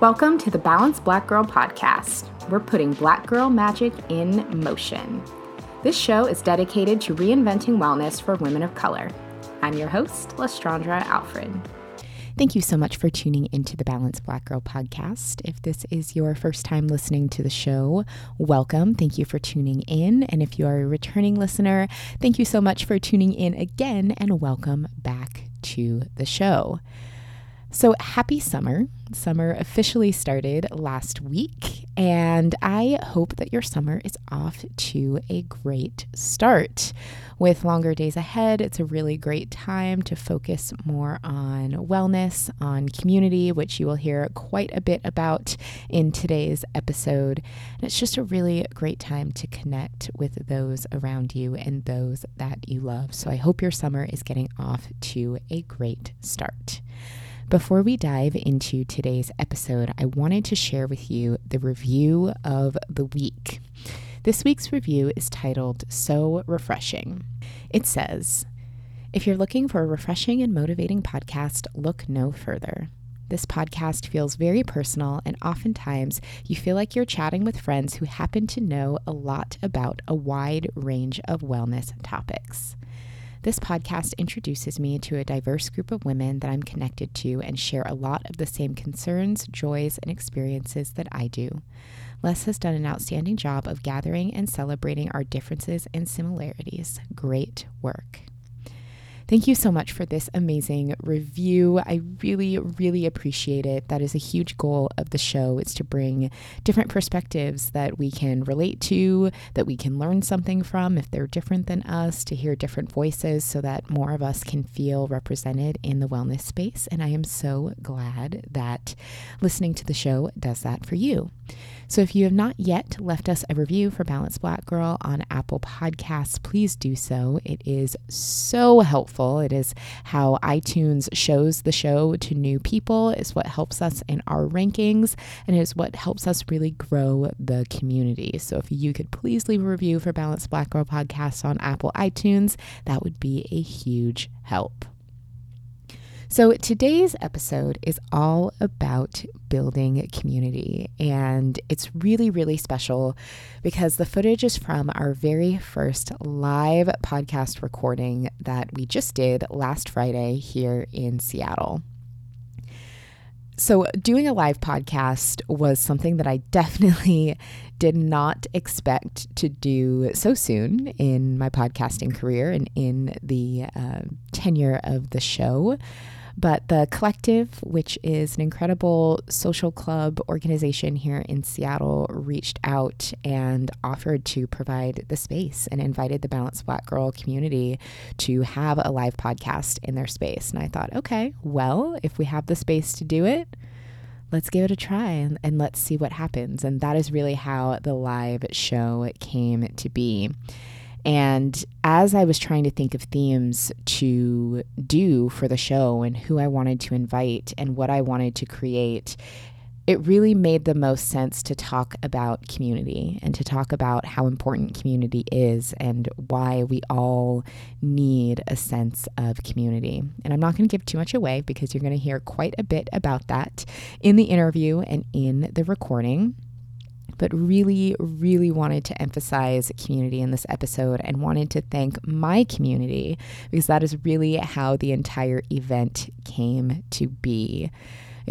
Welcome to the Balanced Black Girl podcast. We're putting black girl magic in motion. This show is dedicated to reinventing wellness for women of color. I'm your host, Lestraundra Alfred. Thank you so much for tuning into the Balanced Black Girl podcast. If this is your first time listening to the show, welcome. Thank you for tuning in. And if you are a returning listener, thank you so much for tuning in again and welcome back to the show. So, happy summer. Summer officially started last week, and I hope that your summer is off to a great start. With longer days ahead, it's a really great time to focus more on wellness, on community, which you will hear quite a bit about in today's episode. And it's just a really great time to connect with those around you and those that you love. So, I hope your summer is getting off to a great start. Before we dive into today's episode, I wanted to share with you the review of the week. This week's review is titled So Refreshing. It says, If you're looking for a refreshing and motivating podcast, look no further. This podcast feels very personal, and oftentimes you feel like you're chatting with friends who happen to know a lot about a wide range of wellness topics. This podcast introduces me to a diverse group of women that I'm connected to and share a lot of the same concerns, joys, and experiences that I do. Les has done an outstanding job of gathering and celebrating our differences and similarities. Great work. Thank you so much for this amazing review. I really, really appreciate it. That is a huge goal of the show. It's to bring different perspectives that we can relate to, that we can learn something from if they're different than us, to hear different voices so that more of us can feel represented in the wellness space. And I am so glad that listening to the show does that for you. So if you have not yet left us a review for Balanced Black Girl on Apple Podcasts, please do so. It is so helpful. It is how iTunes shows the show to new people, is what helps us in our rankings, and is what helps us really grow the community. So if you could please leave a review for Balanced Black Girl Podcasts on Apple iTunes, that would be a huge help. So, today's episode is all about building community, and it's really, really special because the footage is from our very first live podcast recording that we just did last Friday here in Seattle. So, doing a live podcast was something that I definitely did not expect to do so soon in my podcasting career and in the uh, tenure of the show. But the Collective, which is an incredible social club organization here in Seattle, reached out and offered to provide the space and invited the Balanced Black Girl community to have a live podcast in their space. And I thought, okay, well, if we have the space to do it, let's give it a try and, and let's see what happens. And that is really how the live show came to be. And as I was trying to think of themes to do for the show and who I wanted to invite and what I wanted to create, it really made the most sense to talk about community and to talk about how important community is and why we all need a sense of community. And I'm not going to give too much away because you're going to hear quite a bit about that in the interview and in the recording but really, really wanted to emphasize community in this episode and wanted to thank my community because that is really how the entire event came to be.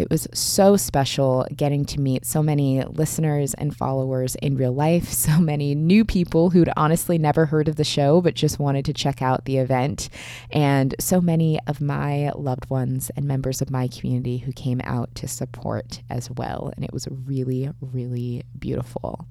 It was so special getting to meet so many listeners and followers in real life, so many new people who'd honestly never heard of the show but just wanted to check out the event, and so many of my loved ones and members of my community who came out to support as well. And it was really, really beautiful.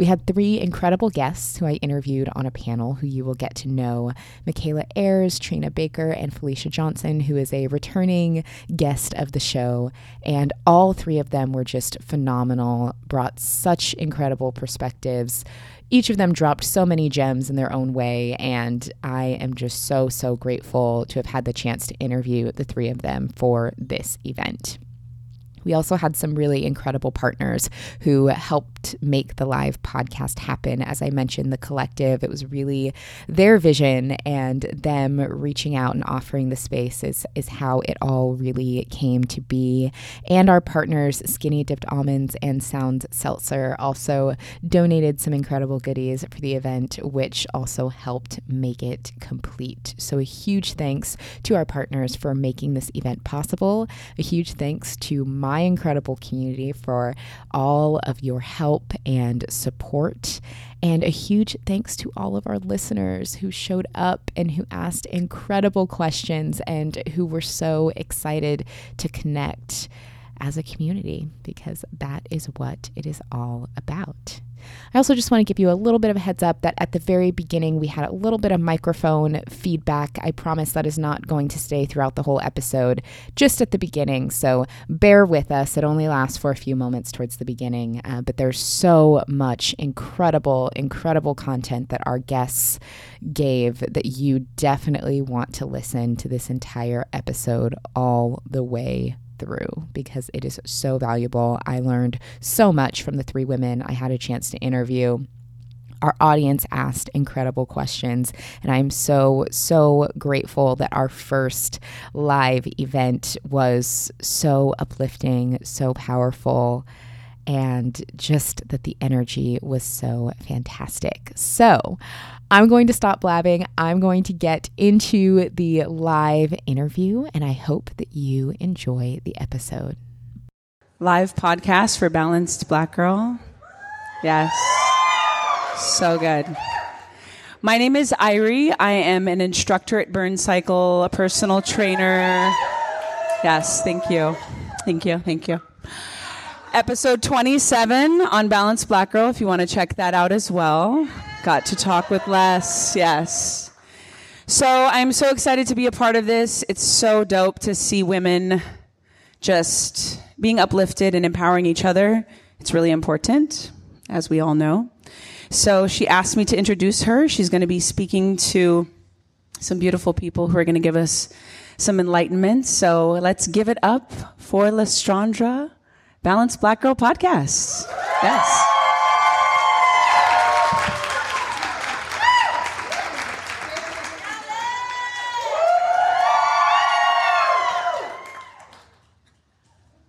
We had three incredible guests who I interviewed on a panel who you will get to know Michaela Ayers, Trina Baker, and Felicia Johnson, who is a returning guest of the show. And all three of them were just phenomenal, brought such incredible perspectives each of them dropped so many gems in their own way. And I am just so, so grateful to have had the chance to interview the three of them for this event. We also had some really incredible partners who helped make the live podcast happen. As I mentioned, the collective, it was really their vision and them reaching out and offering the space is, is how it all really came to be. And our partners, Skinny Dipped Almonds and Sounds Seltzer, also donated some incredible goodies for the event, which also helped make it complete. So, a huge thanks to our partners for making this event possible. A huge thanks to my incredible community for all of your help and support. And a huge thanks to all of our listeners who showed up and who asked incredible questions and who were so excited to connect as a community because that is what it is all about. I also just want to give you a little bit of a heads up that at the very beginning we had a little bit of microphone feedback. I promise that is not going to stay throughout the whole episode, just at the beginning. So bear with us. It only lasts for a few moments towards the beginning, uh, but there's so much incredible, incredible content that our guests gave that you definitely want to listen to this entire episode all the way through because it is so valuable. I learned so much from the three women I had a chance to interview. Our audience asked incredible questions, and I'm so, so grateful that our first live event was so uplifting, so powerful and just that the energy was so fantastic. So, I'm going to stop blabbing. I'm going to get into the live interview, and I hope that you enjoy the episode. Live podcast for Balanced Black Girl. Yes. So good. My name is Irie. I am an instructor at Burn Cycle, a personal trainer. Yes, thank you. Thank you. Thank you. Episode 27 on Balanced Black Girl, if you want to check that out as well. Got to talk with Les, yes. So I'm so excited to be a part of this. It's so dope to see women just being uplifted and empowering each other. It's really important, as we all know. So she asked me to introduce her. She's going to be speaking to some beautiful people who are going to give us some enlightenment. So let's give it up for Lestraundra, Balanced Black Girl Podcast. Yes.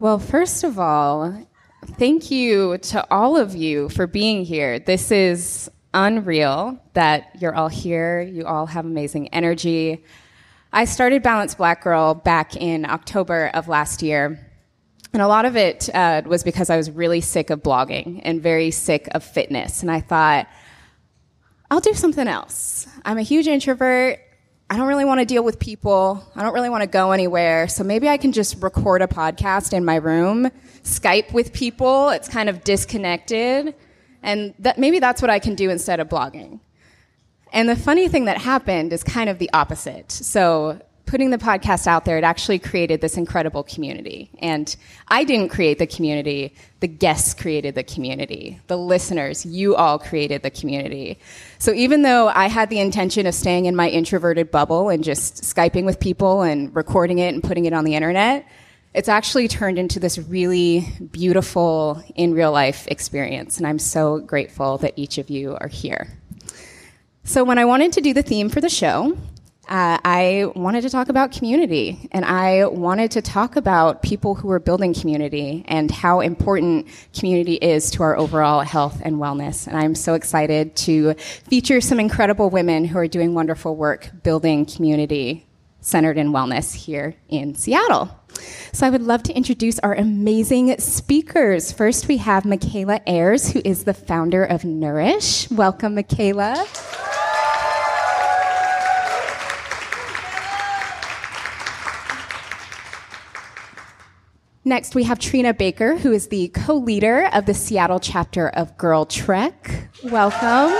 Well, first of all, thank you to all of you for being here. This is unreal that you're all here. You all have amazing energy. I started Balance Black Girl back in October of last year. And a lot of it uh, was because I was really sick of blogging and very sick of fitness. And I thought, I'll do something else. I'm a huge introvert. I don't really want to deal with people. I don't really want to go anywhere. So maybe I can just record a podcast in my room, Skype with people. It's kind of disconnected. And that, maybe that's what I can do instead of blogging. And the funny thing that happened is kind of the opposite. So putting the podcast out there, it actually created this incredible community. And I didn't create the community, the guests created the community. The listeners, you all created the community. So even though I had the intention of staying in my introverted bubble and just Skyping with people and recording it and putting it on the internet, it's actually turned into this really beautiful in real life experience. And I'm so grateful that each of you are here. So, when I wanted to do the theme for the show, uh, I wanted to talk about community, and I wanted to talk about people who are building community and how important community is to our overall health and wellness. And I'm so excited to feature some incredible women who are doing wonderful work building community centered in wellness here in Seattle. So I would love to introduce our amazing speakers. First, we have Michaela Ayers, who is the founder of Nourish. Welcome, Michaela. Next, we have Trina Baker, who is the co leader of the Seattle chapter of Girl Trek. Welcome.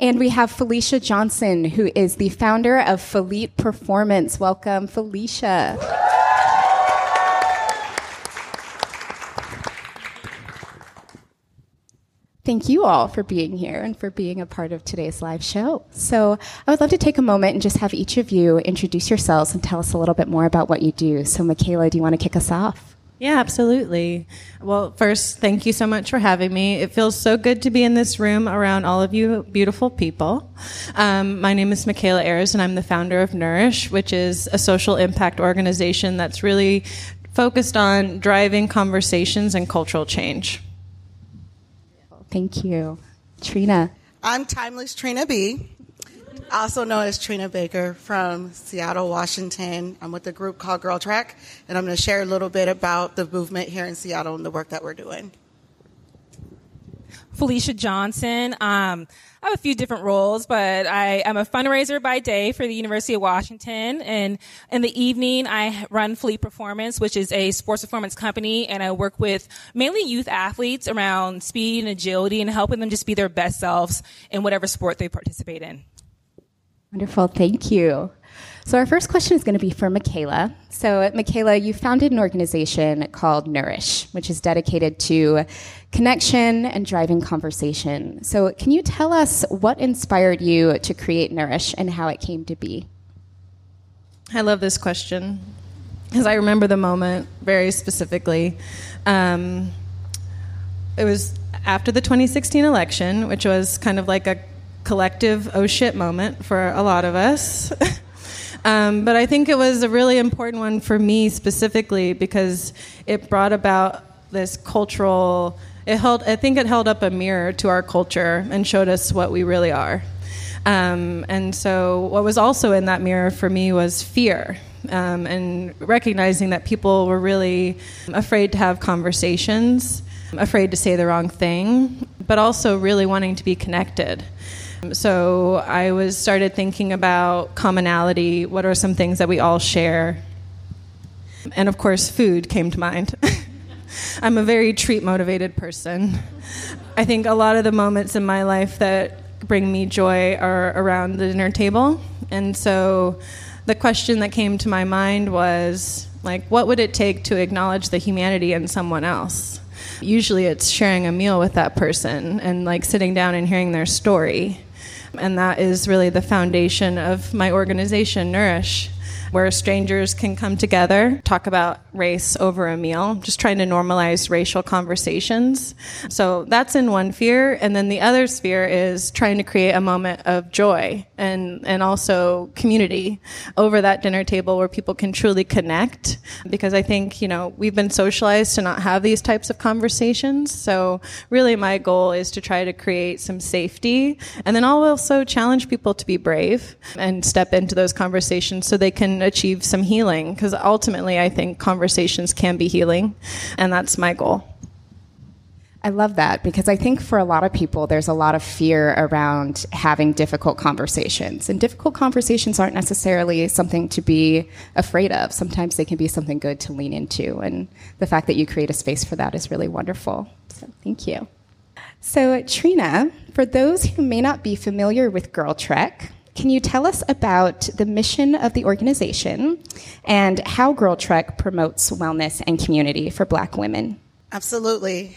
And we have Felicia Johnson, who is the founder of Felite Performance. Welcome, Felicia. Thank you all for being here and for being a part of today's live show. So, I would love to take a moment and just have each of you introduce yourselves and tell us a little bit more about what you do. So, Michaela, do you want to kick us off? Yeah, absolutely. Well, first, thank you so much for having me. It feels so good to be in this room around all of you beautiful people. Um, my name is Michaela Ayers, and I'm the founder of Nourish, which is a social impact organization that's really focused on driving conversations and cultural change. Thank you. Trina. I'm Timeless Trina B, also known as Trina Baker from Seattle, Washington. I'm with a group called Girl Trek, and I'm going to share a little bit about the movement here in Seattle and the work that we're doing. Felicia Johnson. Um, I have a few different roles, but I am a fundraiser by day for the University of Washington. And in the evening, I run Fleet Performance, which is a sports performance company. And I work with mainly youth athletes around speed and agility and helping them just be their best selves in whatever sport they participate in. Wonderful. Thank you. So, our first question is going to be for Michaela. So, Michaela, you founded an organization called Nourish, which is dedicated to connection and driving conversation. So, can you tell us what inspired you to create Nourish and how it came to be? I love this question because I remember the moment very specifically. Um, it was after the 2016 election, which was kind of like a collective oh shit moment for a lot of us. Um, but I think it was a really important one for me specifically because it brought about this cultural. It held. I think it held up a mirror to our culture and showed us what we really are. Um, and so, what was also in that mirror for me was fear. Um, and recognizing that people were really afraid to have conversations, afraid to say the wrong thing, but also really wanting to be connected. So I was started thinking about commonality. What are some things that we all share? And of course, food came to mind. I'm a very treat motivated person. I think a lot of the moments in my life that bring me joy are around the dinner table. And so the question that came to my mind was like what would it take to acknowledge the humanity in someone else? Usually it's sharing a meal with that person and like sitting down and hearing their story. And that is really the foundation of my organization, Nourish where strangers can come together, talk about race over a meal, just trying to normalize racial conversations. So that's in one sphere. And then the other sphere is trying to create a moment of joy and, and also community over that dinner table where people can truly connect. Because I think, you know, we've been socialized to not have these types of conversations. So really my goal is to try to create some safety. And then I'll also challenge people to be brave and step into those conversations so they can achieve some healing because ultimately I think conversations can be healing, and that's my goal. I love that because I think for a lot of people, there's a lot of fear around having difficult conversations. And difficult conversations aren't necessarily something to be afraid of. Sometimes they can be something good to lean into. And the fact that you create a space for that is really wonderful. So thank you. So, Trina, for those who may not be familiar with Girl Trek, can you tell us about the mission of the organization and how Girl Trek promotes wellness and community for black women? Absolutely.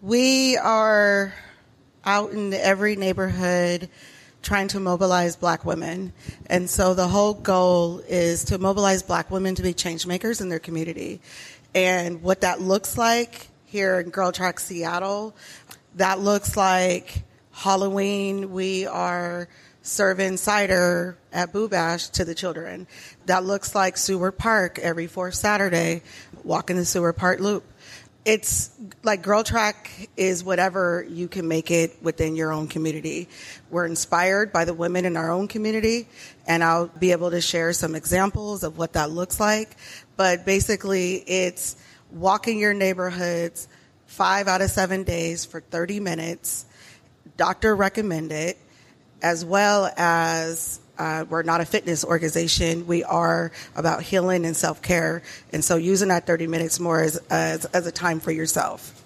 We are out in every neighborhood trying to mobilize black women. And so the whole goal is to mobilize black women to be change makers in their community. And what that looks like here in Girl Trek Seattle, that looks like Halloween. We are serving cider at Boo Bash to the children. That looks like Seward Park every fourth Saturday, walking in the Seward Park loop. It's like Girl Trek is whatever you can make it within your own community. We're inspired by the women in our own community, and I'll be able to share some examples of what that looks like. But basically, it's walking your neighborhoods five out of seven days for 30 minutes, doctor recommended as well as uh, we're not a fitness organization. We are about healing and self care. And so using that 30 minutes more as, as, as, a time for yourself.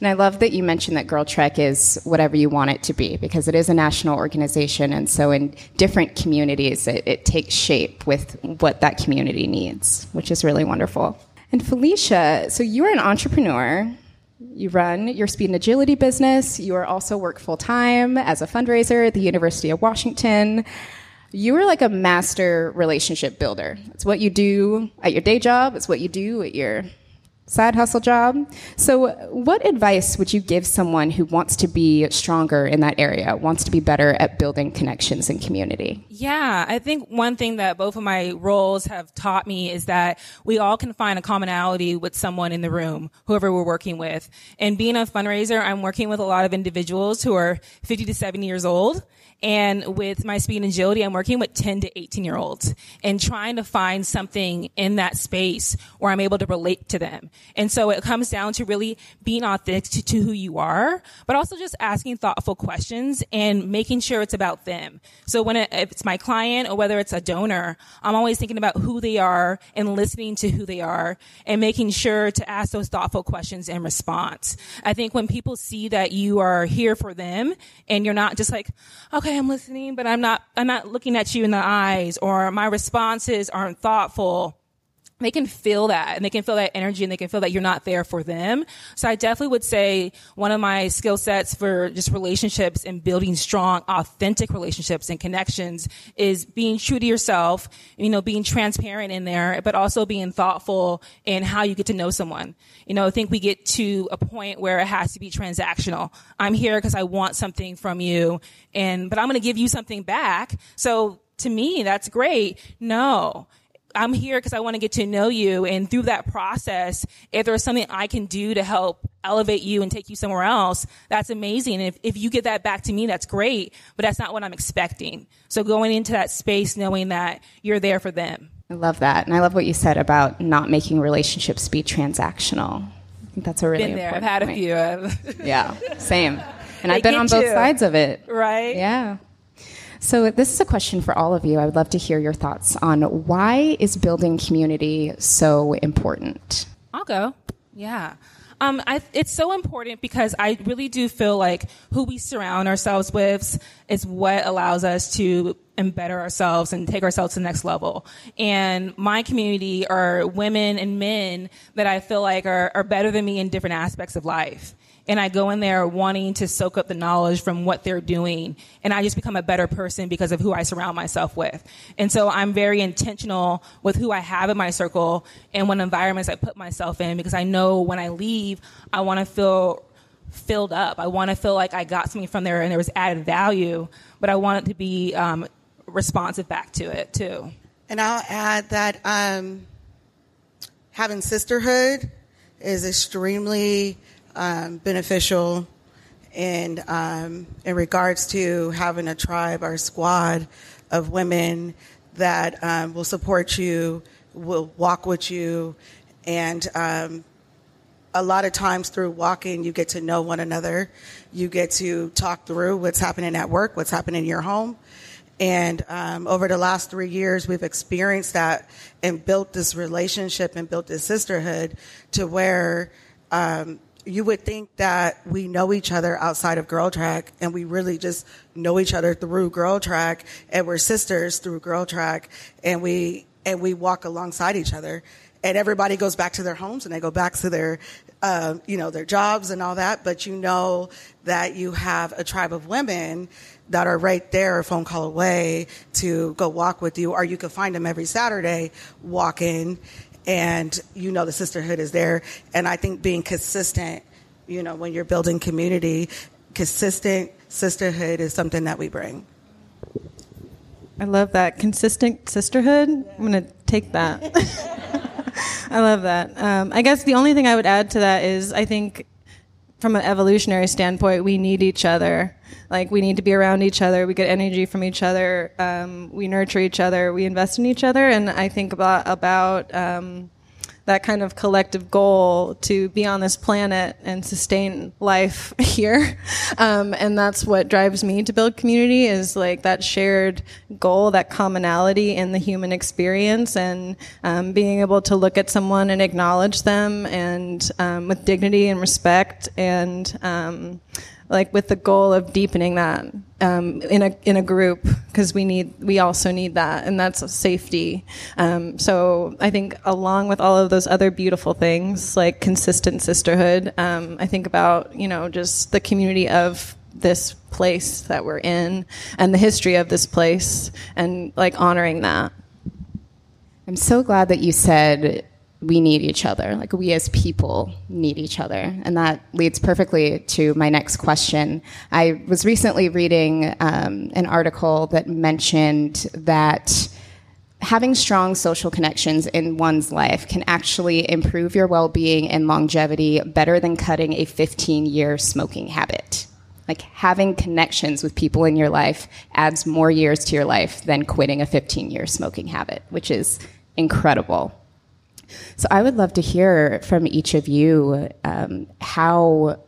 And I love that you mentioned that Girl Trek is whatever you want it to be because it is a national organization. And so in different communities, it, it takes shape with what that community needs, which is really wonderful. And Felicia, so you're an entrepreneur You run your speed and agility business. You are also work full time as a fundraiser at the University of Washington. You are like a master relationship builder. It's what you do at your day job. It's what you do at your side hustle job. So, what advice would you give someone who wants to be stronger in that area, wants to be better at building connections and community? Yeah, I think one thing that both of my roles have taught me is that we all can find a commonality with someone in the room, whoever we're working with. And being a fundraiser, I'm working with a lot of individuals who are 50 to 70 years old. And with my speed and agility, I'm working with 10 to 18 year olds and trying to find something in that space where I'm able to relate to them. And so it comes down to really being authentic to, to who you are, but also just asking thoughtful questions and making sure it's about them. So when it, it's my client or whether it's a donor, I'm always thinking about who they are and listening to who they are and making sure to ask those thoughtful questions in response. I think when people see that you are here for them and you're not just like, okay, I'm listening, but I'm not, I'm not looking at you in the eyes or my responses aren't thoughtful they can feel that and they can feel that energy and they can feel that you're not there for them. So I definitely would say one of my skill sets for just relationships and building strong, authentic relationships and connections is being true to yourself, you know, being transparent in there, but also being thoughtful in how you get to know someone. You know, I think we get to a point where it has to be transactional. I'm here because I want something from you and, but I'm going to give you something back. So to me, that's great. No I'm here because I want to get to know you. And through that process, if there's something I can do to help elevate you and take you somewhere else, that's amazing. And if, if you get that back to me, that's great. But that's not what I'm expecting. So going into that space, knowing that you're there for them. I love that. And I love what you said about not making relationships be transactional. I think that's a really Been there. I've had point. a few. yeah, same. And They I've been on both you. sides of it. right? Yeah. So this is a question for all of you. I would love to hear your thoughts on why is building community so important? I'll go. Yeah. Um, I, it's so important because I really do feel like who we surround ourselves with is what allows us to embetter ourselves and take ourselves to the next level. And my community are women and men that I feel like are, are better than me in different aspects of life. And I go in there wanting to soak up the knowledge from what they're doing. And I just become a better person because of who I surround myself with. And so I'm very intentional with who I have in my circle and what environments I put myself in because I know when I leave, I want to feel filled up. I want to feel like I got something from there and there was added value, but I want it to be um, responsive back to it too. And I'll add that um, having sisterhood is extremely um, beneficial in um, in regards to having a tribe or squad of women that um, will support you, will walk with you, and um, a lot of times through walking, you get to know one another. You get to talk through what's happening at work, what's happening in your home. And um, over the last three years, we've experienced that and built this relationship and built this sisterhood to where um, you would think that we know each other outside of Girl Trek, and we really just know each other through Girl Trek, and we're sisters through Girl Trek, and we and we walk alongside each other. And everybody goes back to their homes and they go back to their, uh, you know, their jobs and all that. But you know that you have a tribe of women that are right there, a phone call away to go walk with you, or you can find them every Saturday walking, and you know the sisterhood is there. And I think being consistent, you know, when you're building community, consistent sisterhood is something that we bring. I love that consistent sisterhood. I'm gonna take that. I love that. Um, I guess the only thing I would add to that is I think from an evolutionary standpoint, we need each other. Like we need to be around each other. We get energy from each other. Um, we nurture each other. We invest in each other. And I think about about um, that kind of collective goal to be on this planet and sustain life here. Um, and that's what drives me to build community is like that shared goal, that commonality in the human experience and um, being able to look at someone and acknowledge them and um, with dignity and respect and um, like with the goal of deepening that um, in a in a group because we need we also need that and that's safety. Um, so i think along with all of those other beautiful things like consistent sisterhood um, i think about you know just the community of this place that we're in and the history of this place and like honoring that. I'm so glad that you said we need each other. Like we as people need each other. And that leads perfectly to my next question. I was recently reading um, an article that mentioned that having strong social connections in one's life can actually improve your well being and longevity better than cutting a 15 year smoking habit. Like having connections with people in your life adds more years to your life than quitting a 15 year smoking habit, which is incredible. So I would love to hear from each of you um, how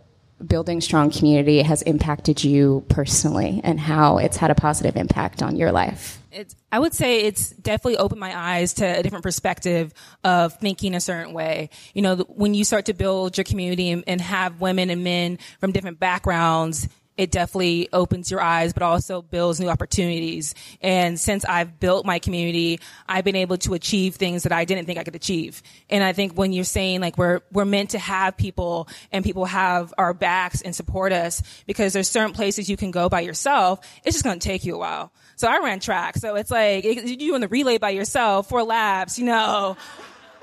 building strong community has impacted you personally and how it's had a positive impact on your life. It's, I would say it's definitely opened my eyes to a different perspective of thinking a certain way. You know, when you start to build your community and, and have women and men from different backgrounds, it definitely opens your eyes, but also builds new opportunities. And since I've built my community, I've been able to achieve things that I didn't think I could achieve. And I think when you're saying like we're, we're meant to have people and people have our backs and support us because there's certain places you can go by yourself, it's just going to take you a while. So I ran track. So it's like you're doing the relay by yourself, four laps, you know.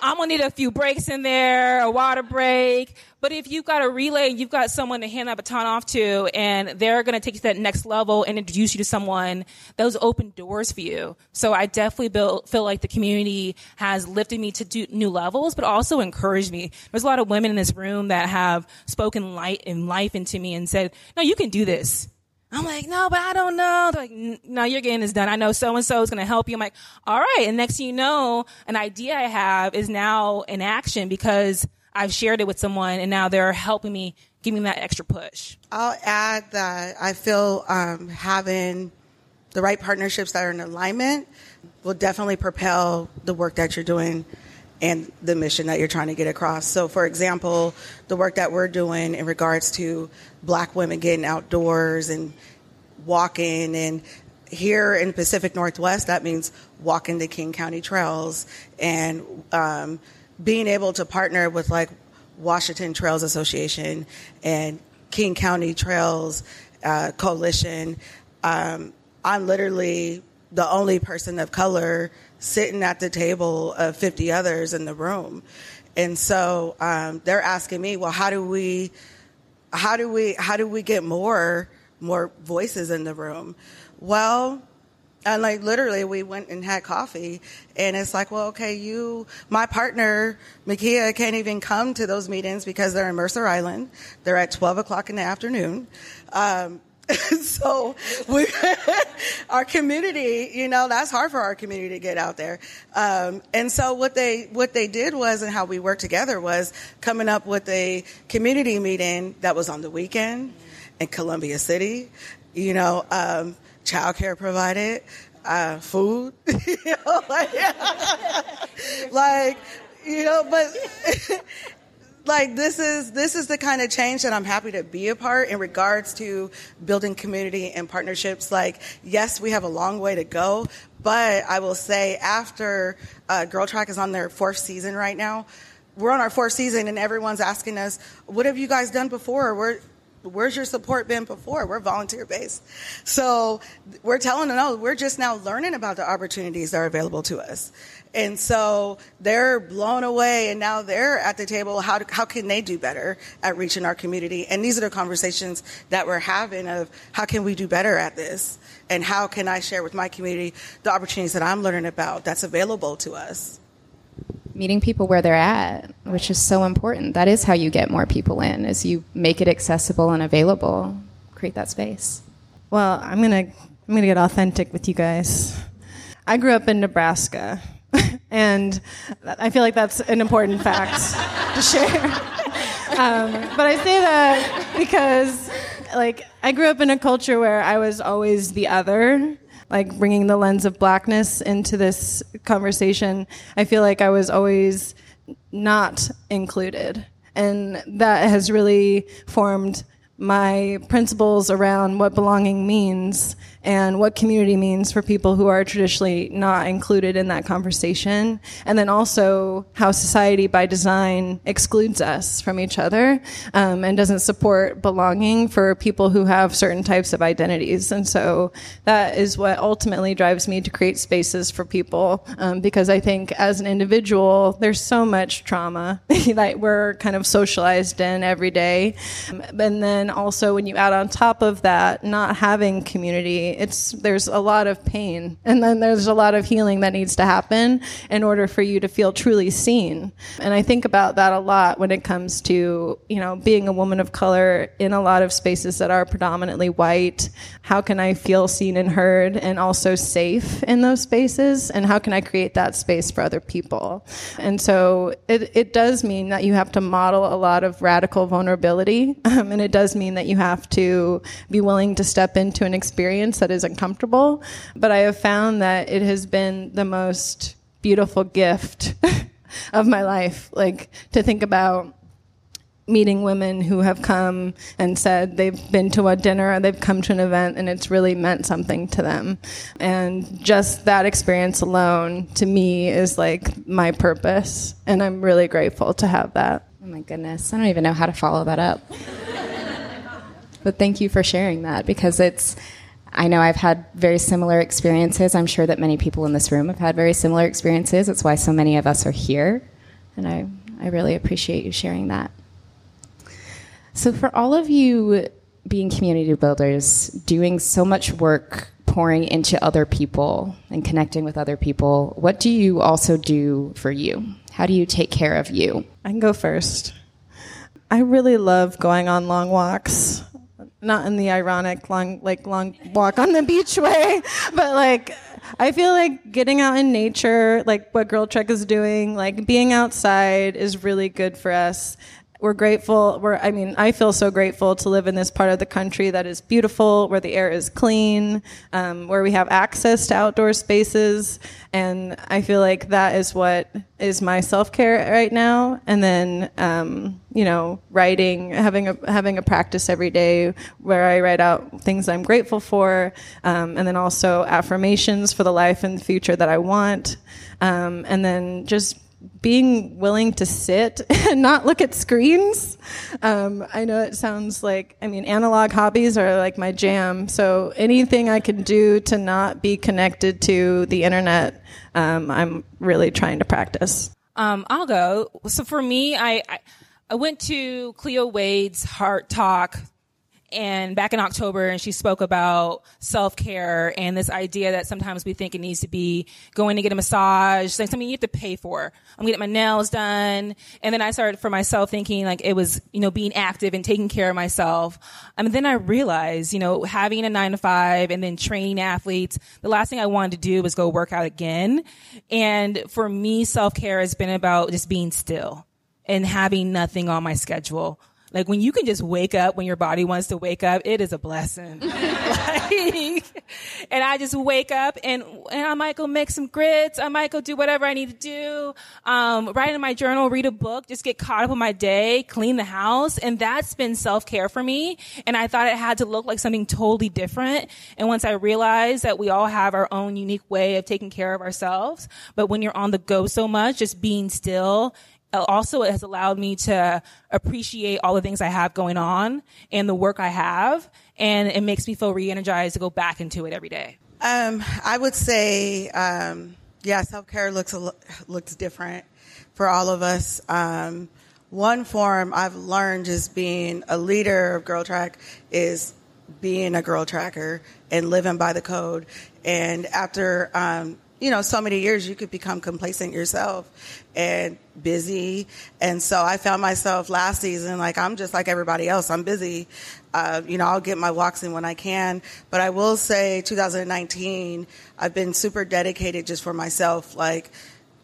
I'm gonna need a few breaks in there, a water break. But if you've got a relay and you've got someone to hand that baton off to, and they're gonna take you to that next level and introduce you to someone, those open doors for you. So I definitely feel like the community has lifted me to do new levels, but also encouraged me. There's a lot of women in this room that have spoken light and life into me and said, "No, you can do this." I'm like, no, but I don't know. They're like, no, you're getting this done. I know so and so is going to help you. I'm like, all right. And next thing you know, an idea I have is now in action because I've shared it with someone and now they're helping me, giving me that extra push. I'll add that I feel um, having the right partnerships that are in alignment will definitely propel the work that you're doing and the mission that you're trying to get across. So, for example, the work that we're doing in regards to black women getting outdoors and walking and here in Pacific Northwest, that means walking the King County trails and um, being able to partner with like Washington Trails Association and King County Trails uh, Coalition. Um, I'm literally the only person of color sitting at the table of 50 others in the room. And so um, they're asking me, well, how do we, how do we, how do we get more, more voices in the room? Well, and like literally we went and had coffee and it's like well okay you my partner makia can't even come to those meetings because they're in mercer island they're at 12 o'clock in the afternoon um, so we, our community, you know, that's hard for our community to get out there. Um, and so what they what they did was, and how we worked together was coming up with a community meeting that was on the weekend in Columbia City. You know, um, childcare provided, uh, food, you know, like, like you know, but like this is this is the kind of change that I'm happy to be a part in regards to building community and partnerships. Like, yes, we have a long way to go, but I will say after uh, Girl Trek is on their fourth season right now, we're on our fourth season, and everyone's asking us, "What have you guys done before?" Where where's your support been before? We're volunteer based. So we're telling them, no, we're just now learning about the opportunities that are available to us. And so they're blown away, and now they're at the table. How, how can they do better at reaching our community? And these are the conversations that we're having of how can we do better at this? And how can I share with my community the opportunities that I'm learning about that's available to us? Meeting people where they're at, which is so important. That is how you get more people in, is you make it accessible and available, create that space. Well, I'm gonna I'm gonna get authentic with you guys. I grew up in Nebraska and I feel like that's an important fact to share. Um, but I say that because, like, I grew up in a culture where I was always the other, like bringing the lens of blackness into this conversation. I feel like I was always not included, and that has really formed my principles around what belonging means and what community means for people who are traditionally not included in that conversation. And then also how society by design excludes us from each other um, and doesn't support belonging for people who have certain types of identities. And so that is what ultimately drives me to create spaces for people um, because I think as an individual, there's so much trauma that we're kind of socialized in every day. Um, and then also when you add on top of that, not having community, it's there's a lot of pain, and then there's a lot of healing that needs to happen in order for you to feel truly seen. And I think about that a lot when it comes to you know being a woman of color in a lot of spaces that are predominantly white. How can I feel seen and heard, and also safe in those spaces? And how can I create that space for other people? And so it it does mean that you have to model a lot of radical vulnerability, um, and it does mean that you have to be willing to step into an experience that is uncomfortable. But I have found that it has been the most beautiful gift of my life. Like to think about meeting women who have come and said they've been to a dinner they've come to an event and it's really meant something to them and just that experience alone to me is like my purpose and i'm really grateful to have that oh my goodness i don't even know how to follow that up but thank you for sharing that because it's I know I've had very similar experiences. I'm sure that many people in this room have had very similar experiences. It's why so many of us are here. And I, I really appreciate you sharing that. So, for all of you being community builders, doing so much work pouring into other people and connecting with other people, what do you also do for you? How do you take care of you? I can go first. I really love going on long walks not in the ironic long like long walk on the beach way, but like I feel like getting out in nature, like what Girl Trek is doing, like being outside is really good for us we're grateful. We're, I mean, I feel so grateful to live in this part of the country that is beautiful, where the air is clean, um, where we have access to outdoor spaces. And I feel like that is what is my self care right now. And then, um, you know, writing, having a, having a practice every day where I write out things I'm grateful for. Um, and then also affirmations for the life and future that I want. Um, and then just being willing to sit and not look at screens. Um, I know it sounds like, I mean, analog hobbies are like my jam. So anything I can do to not be connected to the internet, um, I'm really trying to practice. Um, I'll go. So for me, I, I, I went to Cleo Wade's Heart Talk and back in October, and she spoke about self care and this idea that sometimes we think it needs to be going to get a massage, like something you have to pay for. I'm gonna get my nails done, and then I started for myself thinking like it was, you know, being active and taking care of myself. I mean, then I realized, you know, having a nine to five and then training athletes, the last thing I wanted to do was go work out again. And for me, self care has been about just being still and having nothing on my schedule like when you can just wake up when your body wants to wake up, it is a blessing. like, and I just wake up and, and I might go make some grits. I might go do whatever I need to do. Um, write in my journal, read a book, just get caught up in my day, clean the house. And that's been self-care for me. And I thought it had to look like something totally different. And once I realized that we all have our own unique way of taking care of ourselves, but when you're on the go so much, just being still also it has allowed me to appreciate all the things I have going on and the work I have. And it makes me feel re-energized to go back into it every day. Um, I would say, um, yeah, self care looks looks different for all of us. Um, one form I've learned just being a leader of Girl Trek is being a girl tracker and living by the code. And after um, you know, so many years you could become complacent yourself and busy. And so I found myself last season, like, I'm just like everybody else. I'm busy. Uh, you know, I'll get my walks in when I can. But I will say 2019, I've been super dedicated just for myself. Like,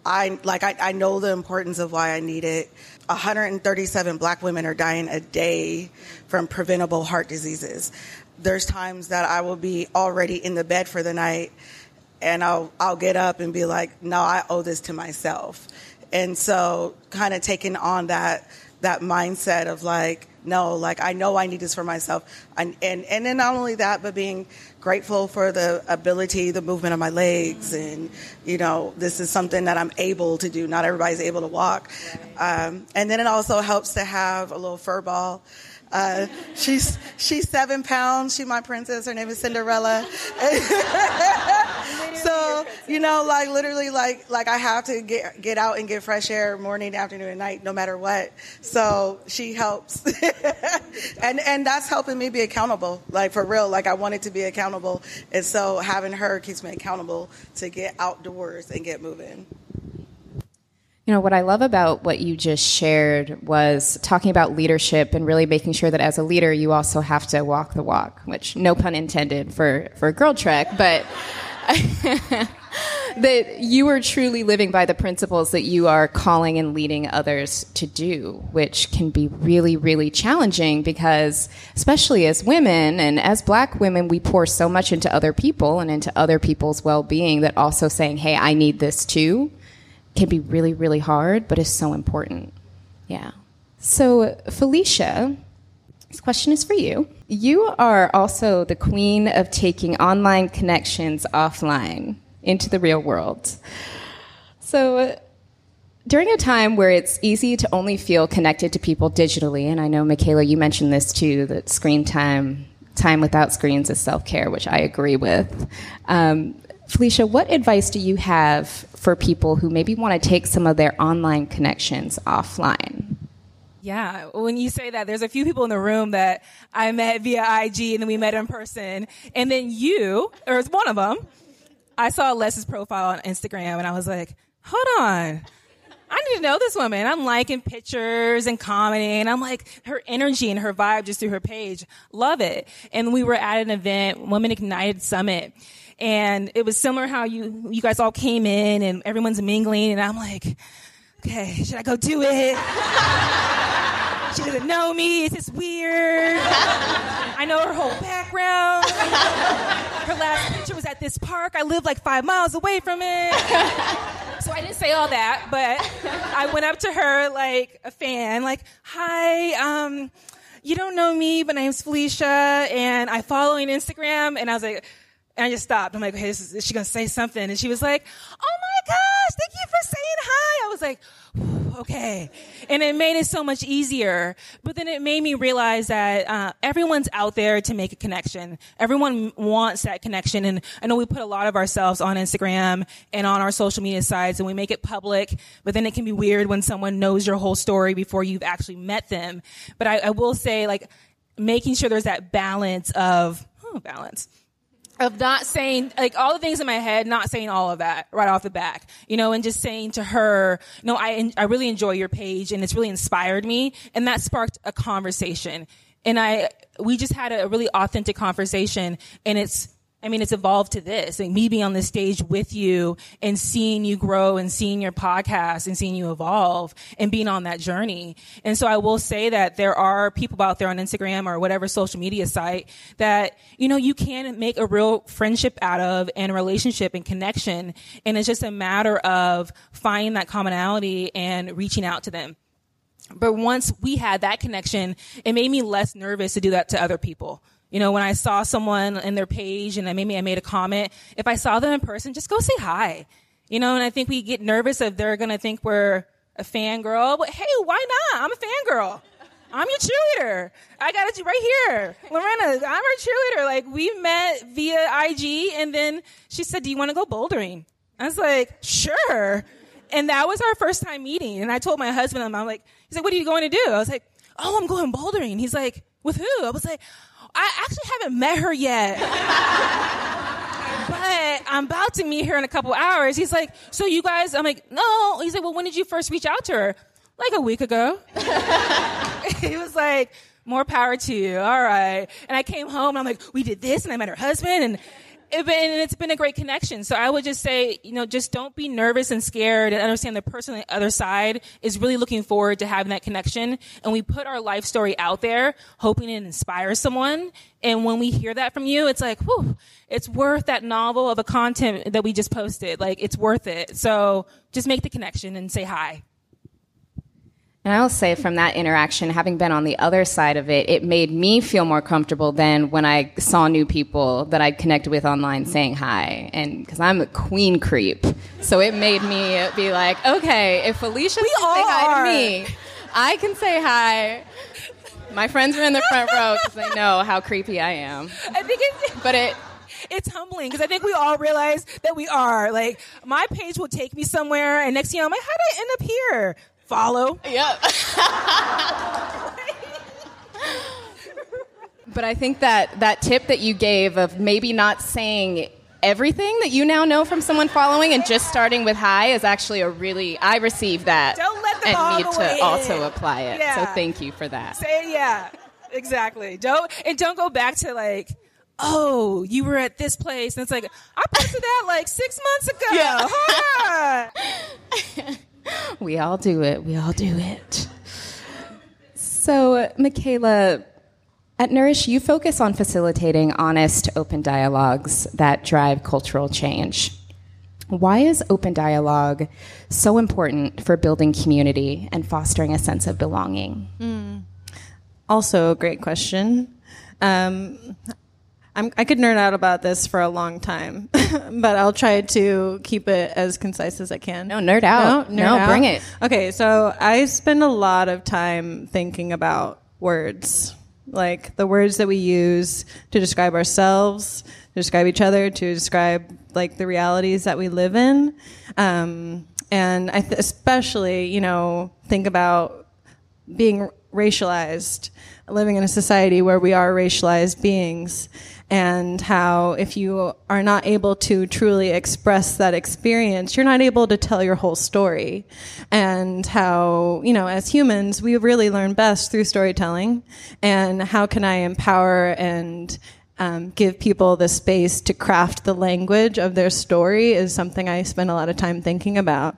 I, like, I, I know the importance of why I need it. 137 black women are dying a day from preventable heart diseases. There's times that I will be already in the bed for the night and I'll I'll get up and be like, no, I owe this to myself. And so, kind of taking on that that mindset of like, no, like I know I need this for myself. And, and, and then not only that, but being grateful for the ability, the movement of my legs. And, you know, this is something that I'm able to do. Not everybody's able to walk. Um, and then it also helps to have a little fur ball uh, she's she's seven pounds. She's my princess. Her name is Cinderella. so you know, like literally, like like I have to get get out and get fresh air morning, afternoon, and night, no matter what. So she helps, and and that's helping me be accountable. Like for real, like I wanted to be accountable, and so having her keeps me accountable to get outdoors and get moving. You know, what I love about what you just shared was talking about leadership and really making sure that as a leader, you also have to walk the walk, which no pun intended for, for Girl Trek, but that you are truly living by the principles that you are calling and leading others to do, which can be really, really challenging because, especially as women and as black women, we pour so much into other people and into other people's well being that also saying, hey, I need this too can be really, really hard, but is so important. Yeah. So, Felicia, this question is for you. You are also the queen of taking online connections offline into the real world. So, during a time where it's easy to only feel connected to people digitally, and I know, Michaela, you mentioned this too, that screen time, time without screens is self care, which I agree with. Um, Felicia, what advice do you have for people who maybe want to take some of their online connections offline? Yeah, when you say that, there's a few people in the room that I met via IG and then we met in person. And then you, or it's one of them, I saw Les's profile on Instagram and I was like, hold on. I need to know this woman. I'm liking pictures and commenting. I'm like, her energy and her vibe just through her page. Love it. And we were at an event, Women Ignited Summit and it was similar how you you guys all came in and everyone's mingling, and I'm like, okay, should I go do it? she doesn't know me. Is this weird? I know her whole background. Her last picture was at this park. I live like five miles away from it. So I didn't say all that, but I went up to her like a fan, like, hi, um, you don't know me, but my name's Felicia, and I follow on Instagram, and I was like, and I just stopped. I'm like, okay, is, is, she gonna say something? And she was like, oh my gosh, thank you for saying hi. I was like, okay. And it made it so much easier. But then it made me realize that uh, everyone's out there to make a connection. Everyone wants that connection. And I know we put a lot of ourselves on Instagram and on our social media sites and we make it public, but then it can be weird when someone knows your whole story before you've actually met them. But I, I will say, like, making sure there's that balance of, oh, balance of not saying like all the things in my head, not saying all of that right off the back, you know, and just saying to her, no, I I really enjoy your page and it's really inspired me, and that sparked a conversation, and I we just had a really authentic conversation, and it's I mean, it's evolved to this. Like me being on the stage with you and seeing you grow and seeing your podcast and seeing you evolve and being on that journey. And so I will say that there are people out there on Instagram or whatever social media site that, you know, you can make a real friendship out of and relationship and connection. And it's just a matter of finding that commonality and reaching out to them. But once we had that connection, it made me less nervous to do that to other people you know, when I saw someone in their page and maybe I made a comment, if I saw them in person, just go say hi. You know, and I think we get nervous if they're going to think we're a fangirl. But hey, why not? I'm a fangirl. I'm your cheerleader. I got it right here. Lorena, I'm her cheerleader. Like, we met via IG, and then she said, Do you want to go bouldering? I was like, Sure. And that was our first time meeting. And I told my husband, I'm like, He's like, What are you going to do? I was like, Oh, I'm going bouldering. He's like, With who? I was like, I actually haven't met her yet. but I'm about to meet her in a couple hours. He's like, so you guys, I'm like, no. He's like, well, when did you first reach out to her? Like a week ago. he was like, more power to you. All right. And I came home and I'm like, we did this and I met her husband and it been, it's been a great connection. So I would just say, you know, just don't be nervous and scared and understand the person on the other side is really looking forward to having that connection. And we put our life story out there, hoping it inspires someone. And when we hear that from you, it's like, whew, it's worth that novel of a content that we just posted. Like, it's worth it. So just make the connection and say hi. And I'll say from that interaction, having been on the other side of it, it made me feel more comfortable than when I saw new people that I'd connected with online saying hi. And because I'm a queen creep. So it made me be like, okay, if Felicia We can say hi to me, I can say hi. My friends are in the front row because they know how creepy I am. I think it's, But it, it's humbling because I think we all realize that we are. Like, my page will take me somewhere, and next thing you know, I'm like, how did I end up here? Follow. Yep. but I think that that tip that you gave of maybe not saying everything that you now know from someone following and just starting with hi is actually a really I received that Don't let the and need to in. also apply it. Yeah. So thank you for that. Say yeah, exactly. Don't and don't go back to like, oh, you were at this place, and it's like I posted that like six months ago. Yeah. We all do it. We all do it. So, Michaela, at Nourish, you focus on facilitating honest, open dialogues that drive cultural change. Why is open dialogue so important for building community and fostering a sense of belonging? Also, a great question. Um, I'm, I could nerd out about this for a long time, but I'll try to keep it as concise as I can. No, nerd out. nerd No, out? bring it. Okay, so I spend a lot of time thinking about words, like the words that we use to describe ourselves, to describe each other, to describe like the realities that we live in, um, and I th- especially, you know, think about being racialized, living in a society where we are racialized beings, and how if you are not able to truly express that experience, you're not able to tell your whole story. And how, you know, as humans, we really learn best through storytelling. And how can I empower and um, give people the space to craft the language of their story is something I spend a lot of time thinking about.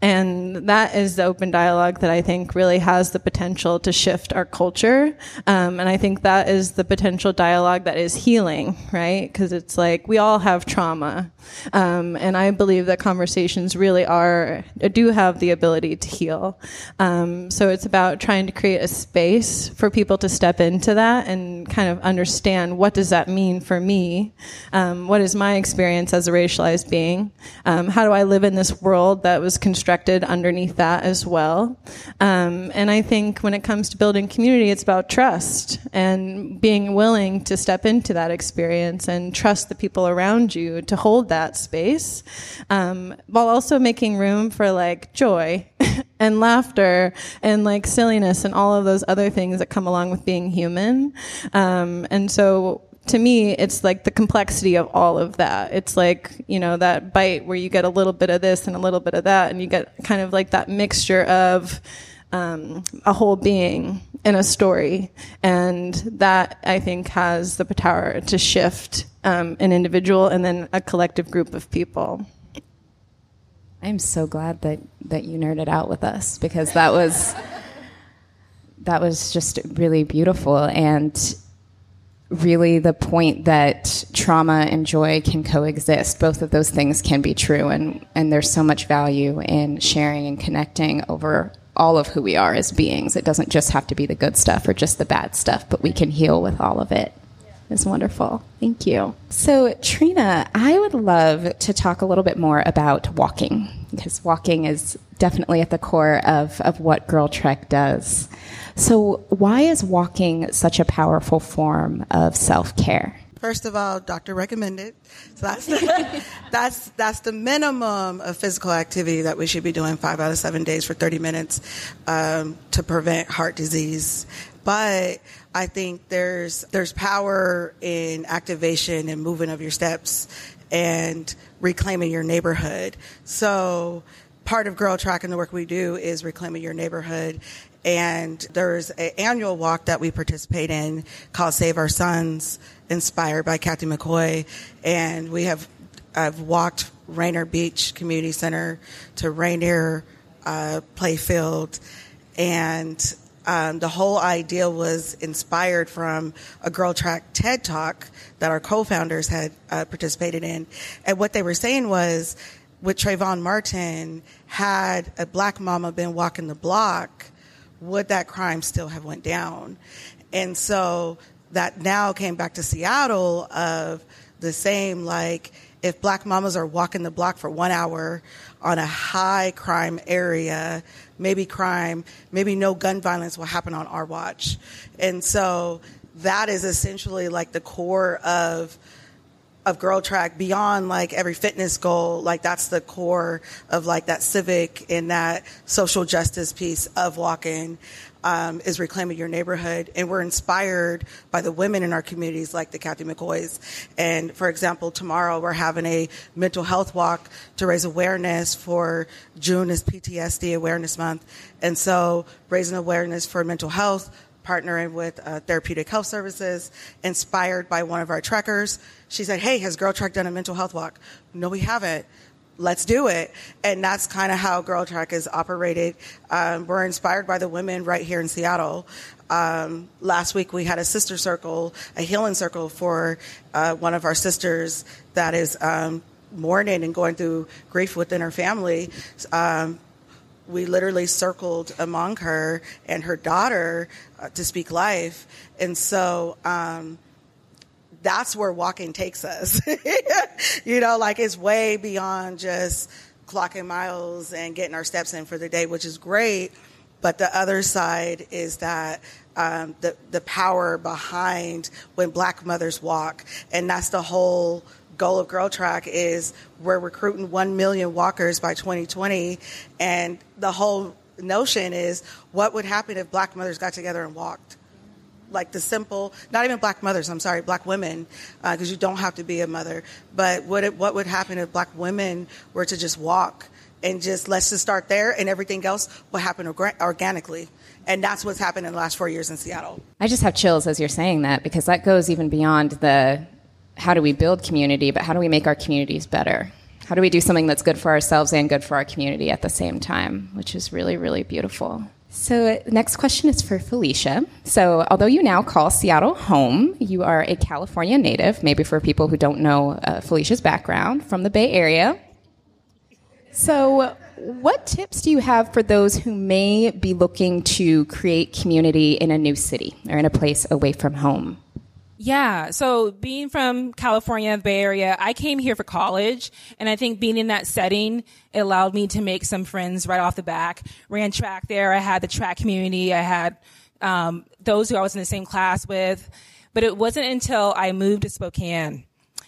And that is the open dialogue that I think really has the potential to shift our culture. Um, and I think that is the potential dialogue that is healing, right? Because it's like we all have trauma. Um, and I believe that conversations really are, do have the ability to heal. Um, so it's about trying to create a space for people to step into that and kind of understand what does that mean for me? Um, what is my experience as a racialized being? Um, how do I live in this world that was constructed underneath that as well? Um, and I think when it comes to building community, it's about trust and being willing to step into that experience and trust the people around you to hold that space, um, while also making room for like joy and laughter and like silliness and all of those other things that come along with being human. Um, and so to me, it's like the complexity of all of that. It's like, you know, that bite where you get a little bit of this and a little bit of that, and you get kind of like that mixture of um, a whole being in a story. And that, I think, has the power to shift um, an individual and then a collective group of people. I'm so glad that that you nerded out with us because that was that was just really beautiful and really the point that trauma and joy can coexist. Both of those things can be true and and there's so much value in sharing and connecting over all of who we are as beings. It doesn't just have to be the good stuff or just the bad stuff, but we can heal with all of it. It's wonderful. Thank you. So, Trina, I would love to talk a little bit more about walking because walking is definitely at the core of, of what Girl Trek does. So, why is walking such a powerful form of self care? First of all, doctor recommended. So that's the, that's that's the minimum of physical activity that we should be doing five out of seven days for 30 minutes um, to prevent heart disease. But I think there's there's power in activation and movement of your steps and reclaiming your neighborhood. So part of Girl Trek and the work we do is reclaiming your neighborhood. And there's an annual walk that we participate in called Save Our Sons, inspired by Kathy McCoy. And we have I've walked Rainier Beach Community Center to Rainier uh, Playfield, and um, the whole idea was inspired from a Girl Trek TED Talk that our co-founders had uh, participated in, and what they were saying was, with Trayvon Martin, had a black mama been walking the block would that crime still have went down? And so that now came back to Seattle of the same like if black mamas are walking the block for one hour on a high crime area, maybe crime, maybe no gun violence will happen on our watch. And so that is essentially like the core of of girl trek beyond like every fitness goal like that's the core of like that civic and that social justice piece of walking um, is reclaiming your neighborhood. And we're inspired by the women in our communities, like the Kathy McCoys. And for example, tomorrow we're having a mental health walk to raise awareness for June is PTSD Awareness Month. And so raising awareness for mental health, partnering with uh, Therapeutic Health Services, inspired by one of our trekkers. She said, Hey, has Girl Trek done a mental health walk? No, we haven't let's do it. And that's kind of how Girl Trek is operated. Um, we're inspired by the women right here in Seattle. Um, last week we had a sister circle, a healing circle for uh, one of our sisters that is um, mourning and going through grief within her family. Um, we literally circled among her and her daughter uh, to speak life. And so, um, that's where walking takes us. you know, like it's way beyond just clocking miles and getting our steps in for the day, which is great. But the other side is that um, the the power behind when Black mothers walk, and that's the whole goal of Girl Trek is we're recruiting one million walkers by 2020, and the whole notion is what would happen if Black mothers got together and walked like the simple, not even black mothers, I'm sorry, black women, because uh, you don't have to be a mother. But what, it, what would happen if black women were to just walk and just let's just start there and everything else will happen orga- organically? And that's what's happened in the last four years in Seattle. I just have chills as you're saying that because that goes even beyond the how do we build community, but how do we make our communities better? How do we do something that's good for ourselves and good for our community at the same time, which is really, really beautiful. So, next question is for Felicia. So, although you now call Seattle home, you are a California native, maybe for people who don't know uh, Felicia's background, from the Bay Area. So, what tips do you have for those who may be looking to create community in a new city or in a place away from home? Yeah. So being from California, Bay Area, I came here for college. And I think being in that setting, it allowed me to make some friends right off the back. Ran track there. I had the track community. I had, um, those who I was in the same class with. But it wasn't until I moved to Spokane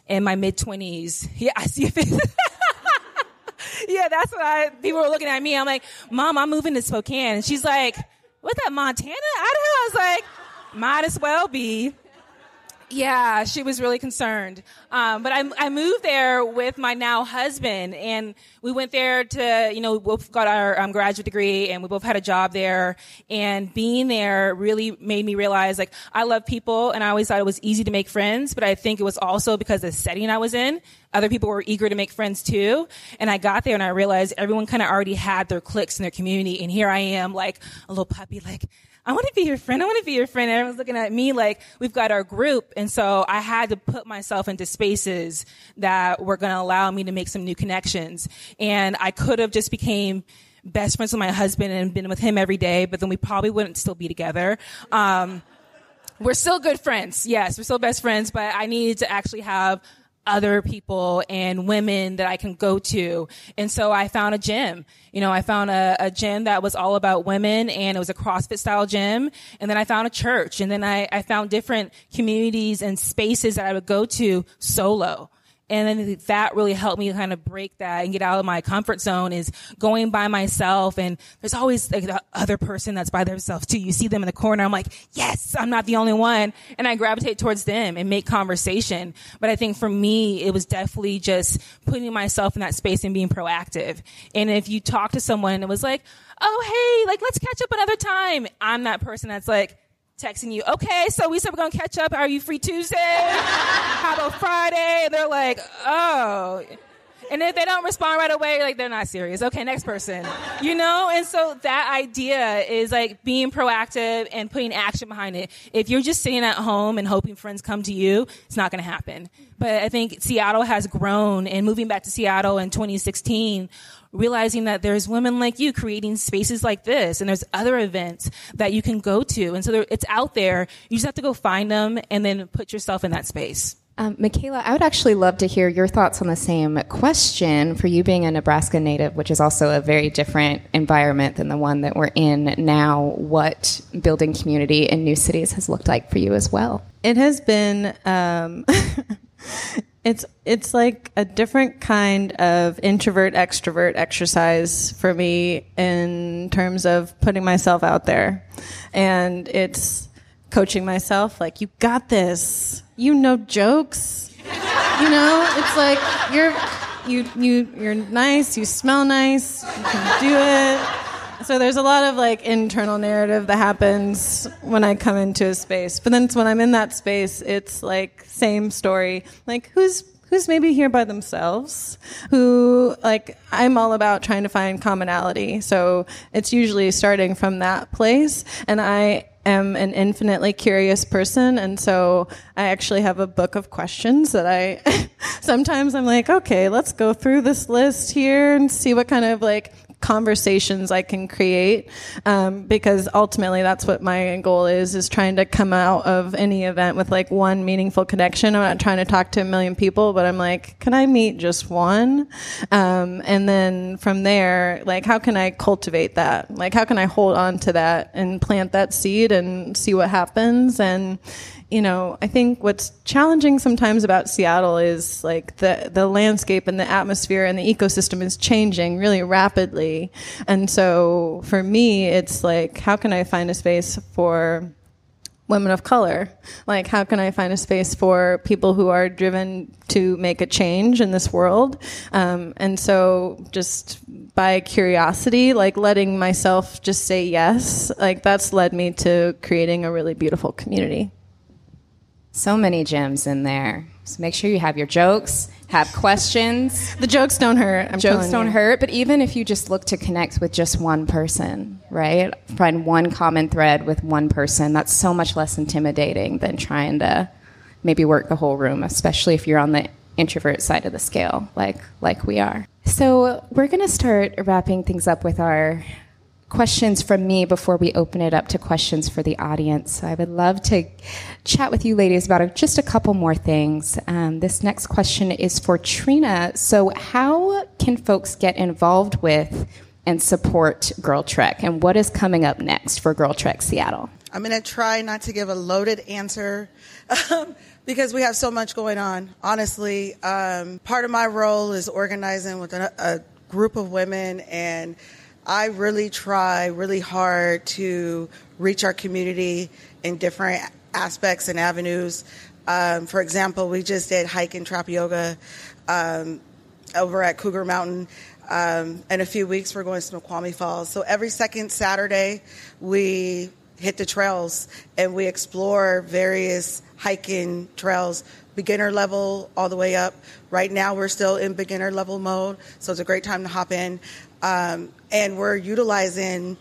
in my mid twenties. Yeah, I see if it yeah, that's what I, people were looking at me. I'm like, mom, I'm moving to Spokane. And she's like, what's that, Montana? Idaho? I was like, might as well be. Yeah, she was really concerned. Um, but I, I moved there with my now husband, and we went there to, you know, we both got our um, graduate degree, and we both had a job there. And being there really made me realize, like, I love people, and I always thought it was easy to make friends. But I think it was also because the setting I was in, other people were eager to make friends too. And I got there, and I realized everyone kind of already had their cliques in their community, and here I am, like a little puppy, like I want to be your friend. I want to be your friend. And everyone's looking at me like we've got our group. And so I had to put myself into spaces that were going to allow me to make some new connections. And I could have just became best friends with my husband and been with him every day, but then we probably wouldn't still be together. Um, we're still good friends. Yes, we're still best friends, but I needed to actually have other people and women that I can go to. And so I found a gym. You know, I found a, a, gym that was all about women and it was a CrossFit style gym. And then I found a church and then I, I found different communities and spaces that I would go to solo and then that really helped me kind of break that and get out of my comfort zone is going by myself. And there's always like the other person that's by themselves too. You see them in the corner. I'm like yes i'm not the only one. And i gravitate towards them and make conversation. But i think for me it was definitely just putting myself in that space and being proactive. And if you talk to someone and it was like oh hey like let's catch up another time. I'm that person that's like texting you, okay, so we said we're gonna catch up. Are you free Tuesday? How about Friday? And they're like, oh. And if they don't respond right away, like they're not serious. Okay, next person. You know? And so that idea is like being proactive and putting action behind it. If you're just sitting at home and hoping friends come to you, it's not to happen. But I think Seattle has grown and moving back to Seattle in 2016 realizing that there's women like you creating spaces like this and there's other events that you can go to. And so there, it's out there. You just have to go find them and then put yourself in that space. Um, Michaela, I would actually love to hear your thoughts on the same question for you being a Nebraska native, which is also a very different environment than the one that we're in now. What building community in new cities has looked like for you as well? It has been. Um, it's it's like a different kind of introvert extrovert exercise for me in terms of putting myself out there, and it's coaching myself like you got this you know jokes. You know, it's like you're you you you're nice, you smell nice, you can do it. So there's a lot of like internal narrative that happens when I come into a space. But then when I'm in that space, it's like same story. Like who's who's maybe here by themselves who like i'm all about trying to find commonality so it's usually starting from that place and i am an infinitely curious person and so I actually have a book of questions that I sometimes I'm like, okay, let's go through this list here and see what kind of like conversations I can create um, because ultimately that's what my goal is is trying to come out of any event with like one meaningful connection. I'm not trying to talk to a million people, but I'm like, can I meet just one? Um, and then from there, like, how can I cultivate that? Like, how can I hold on to that and plant that seed and see what happens? And you know, I think what's challenging sometimes about Seattle is like the the landscape and the atmosphere and the ecosystem is changing really rapidly. And so for me, it's like how can I find a space for women of color? Like, how can I find a space for people who are driven to make a change in this world? Um, and so, just by curiosity, like letting myself just say yes, like that's led me to creating a really beautiful community. So many gems in there. So make sure you have your jokes, have questions. The jokes don't hurt. I'm jokes don't you. hurt, but even if you just look to connect with just one person, right? Find one common thread with one person, that's so much less intimidating than trying to maybe work the whole room, especially if you're on the introvert side of the scale, like like we are. So we're going to start wrapping things up with our questions from me before we open it up to questions for the audience. So I would love to chat with you ladies about just a couple more things. Um, this next question is for Trina. So, how can folks get involved with and support Girl Trek, and what is coming up next for Girl Trek Seattle? I'm going to try not to give a loaded answer. Um, because we have so much going on. Honestly, um, part of my role is organizing with a, a group of women and I really try really hard to reach our community in different aspects and avenues. Um, for example, we just did hike and trap yoga um, over at Cougar Mountain. Um, in a few weeks, we're going to Snoqualmie Falls. So every second Saturday, we hit the trails and we explore various hiking trails, beginner level all the way up. Right now, we're still in beginner level mode, so it's a great time to hop in. Um, and we're utilizing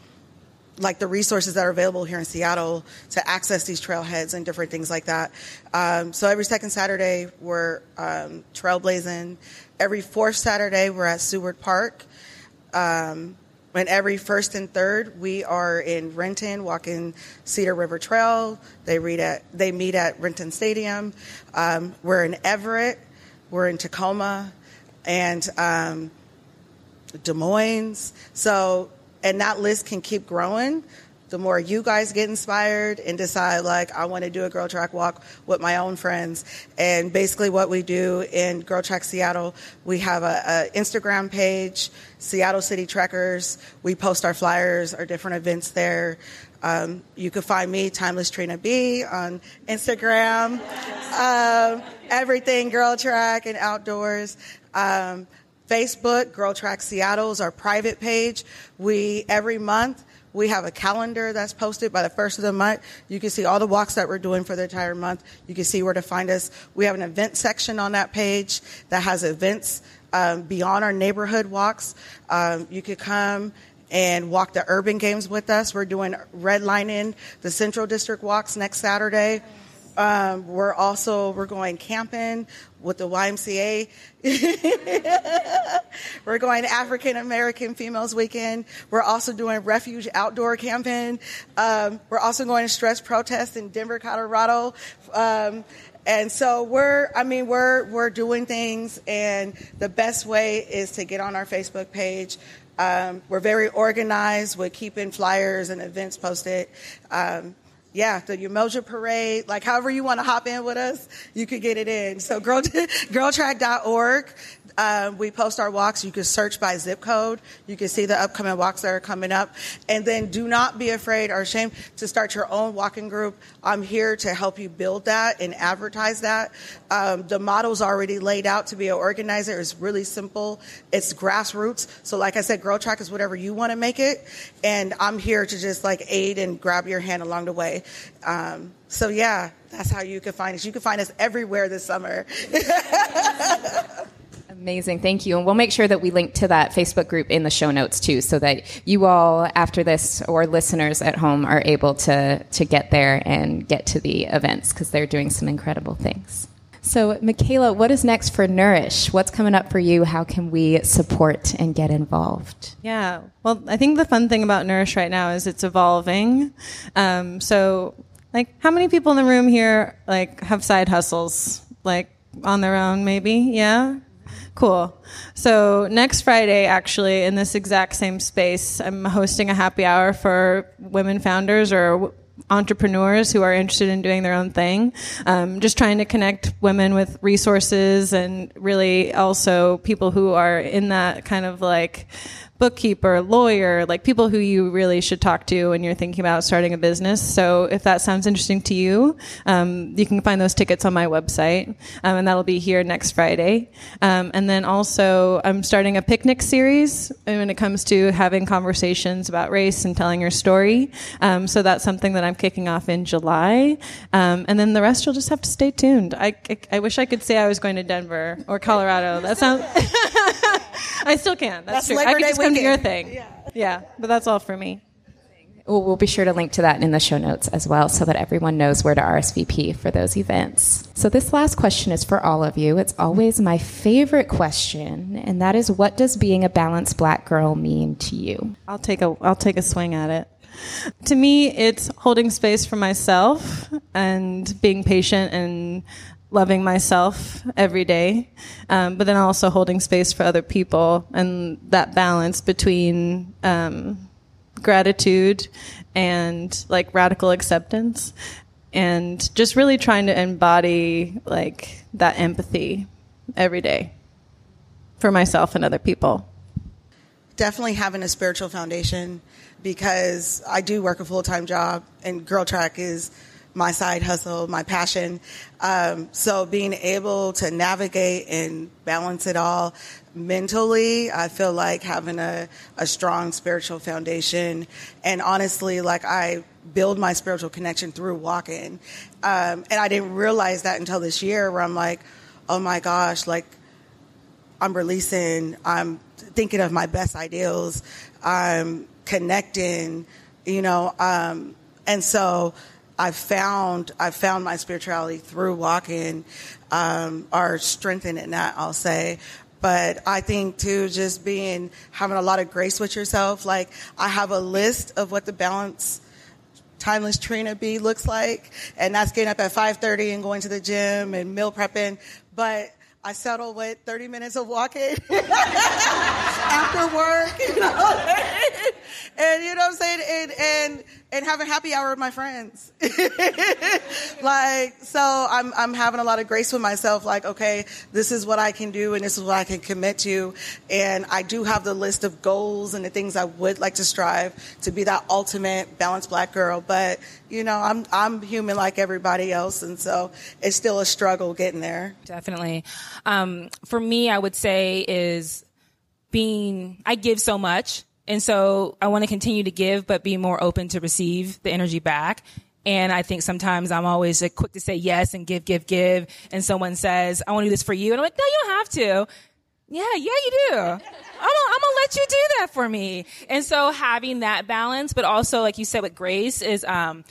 like the resources that are available here in Seattle to access these trailheads and different things like that. Um, so every second Saturday we're um, trailblazing. Every fourth Saturday we're at Seward Park. Um, and every first and third we are in Renton walking Cedar River Trail. They read at they meet at Renton Stadium. Um, we're in Everett. We're in Tacoma, and um, Des Moines. So, and that list can keep growing. The more you guys get inspired and decide, like, I want to do a Girl Trek walk with my own friends. And basically, what we do in Girl Trek Seattle, we have a, Instagram page, Seattle City Trekkers. We post our flyers, our different events there. Um, you can find me, Timeless Trina B, on Instagram. Um, everything Girl Track and outdoors. Um, Facebook, Girl Trek Seattle is our private page. We, every month, we have a calendar that's posted by the first of the month. You can see all the walks that we're doing for the entire month. You can see where to find us. We have an event section on that page that has events um, beyond our neighborhood walks. Um, you could come and walk the urban games with us. We're doing redlining the Central District walks next Saturday. Um, we're also we're going camping with the YMCA. we're going African American Females Weekend. We're also doing refuge outdoor camping. Um, we're also going to stress protest in Denver, Colorado. Um, and so we're, I mean, we're we're doing things, and the best way is to get on our Facebook page. Um, we're very organized with keeping flyers and events posted. Um, yeah, the Umoja Parade, like however you want to hop in with us, you could get it in. So girl, girltrek.org. Um, we post our walks. You can search by zip code. You can see the upcoming walks that are coming up. And then do not be afraid or ashamed to start your own walking group. I'm here to help you build that and advertise that. Um, the model's already laid out to be an organizer. It's really simple. It's grassroots. So like I said, Girl Trek is whatever you want to make it. And I'm here to just like aid and grab your hand along the way. Um, so yeah, that's how you can find us. You can find us everywhere this summer. Amazing. Thank you. And we'll make sure that we link to that Facebook group in the show notes too, so that you all, after this, or listeners at home, are able to, to get there and get to the events because they're doing some incredible things. So, Michaela, what is next for Nourish? What's coming up for you? How can we support and get involved? Yeah, well, I think the fun thing about Nourish right now is it's evolving. Um, so, like, how many people in the room here like have side hustles, like on their own, maybe? Yeah, Cool. So next Friday, actually, in this exact same space, I'm hosting a happy hour for women founders or entrepreneurs who are interested in doing their own thing. Um, just trying to connect women with resources and really also people who are in that kind of like bookkeeper, lawyer, like people who you really should talk to when you're thinking about starting a business. So if that sounds interesting to you, um, you can find those tickets on my website, um, and that'll be here next Friday. Um, and then also, I'm starting a picnic series when it comes to having conversations about race and telling your story. Um, so that's something that I'm kicking off in July. Um, and then the rest you'll just have to stay tuned. I, I, I wish I could say I was going to Denver or Colorado. That sounds. I still can. That's, That's true. Labor I can Day just come to your thing. Yeah. yeah, but that's all for me. We'll, we'll be sure to link to that in the show notes as well so that everyone knows where to RSVP for those events. So, this last question is for all of you. It's always my favorite question, and that is what does being a balanced black girl mean to you? I'll take a I'll take a swing at it. To me, it's holding space for myself and being patient and loving myself every day, um, but then also holding space for other people and that balance between um, gratitude and like radical acceptance and just really trying to embody like that empathy every day for myself and other people. definitely having a spiritual foundation because I do work a full time job and Girl Trek is my side hustle, my passion. Um, so being able to navigate and balance it all mentally, I feel like having a, a strong spiritual foundation. And honestly, like I build my spiritual connection through walking. Um, and I didn't realize that until this year where I'm like, oh my gosh, like I'm releasing, I'm thinking of my best ideals, I'm connecting, you know, um, and so I found I found my spirituality through walking, um, or strengthening that I'll say. But I think too, just being having a lot of grace with yourself. Like I have a list of what the balance timeless Trina B looks like, and that's getting up at 5:30 and going to the gym and meal prepping. But I settle with 30 minutes of walking after work, you know, and you know what I'm saying, and and and having happy hour with my friends. like so, I'm I'm having a lot of grace with myself. Like, okay, this is what I can do, and this is what I can commit to, and I do have the list of goals and the things I would like to strive to be that ultimate balanced black girl. But you know, I'm I'm human like everybody else, and so it's still a struggle getting there. Definitely. Um, for me, I would say is being, I give so much. And so I want to continue to give, but be more open to receive the energy back. And I think sometimes I'm always like, quick to say yes and give, give, give. And someone says, I want to do this for you. And I'm like, no, you don't have to. Yeah, yeah, you do. I'm gonna, let you do that for me. And so having that balance, but also like you said with grace is, um,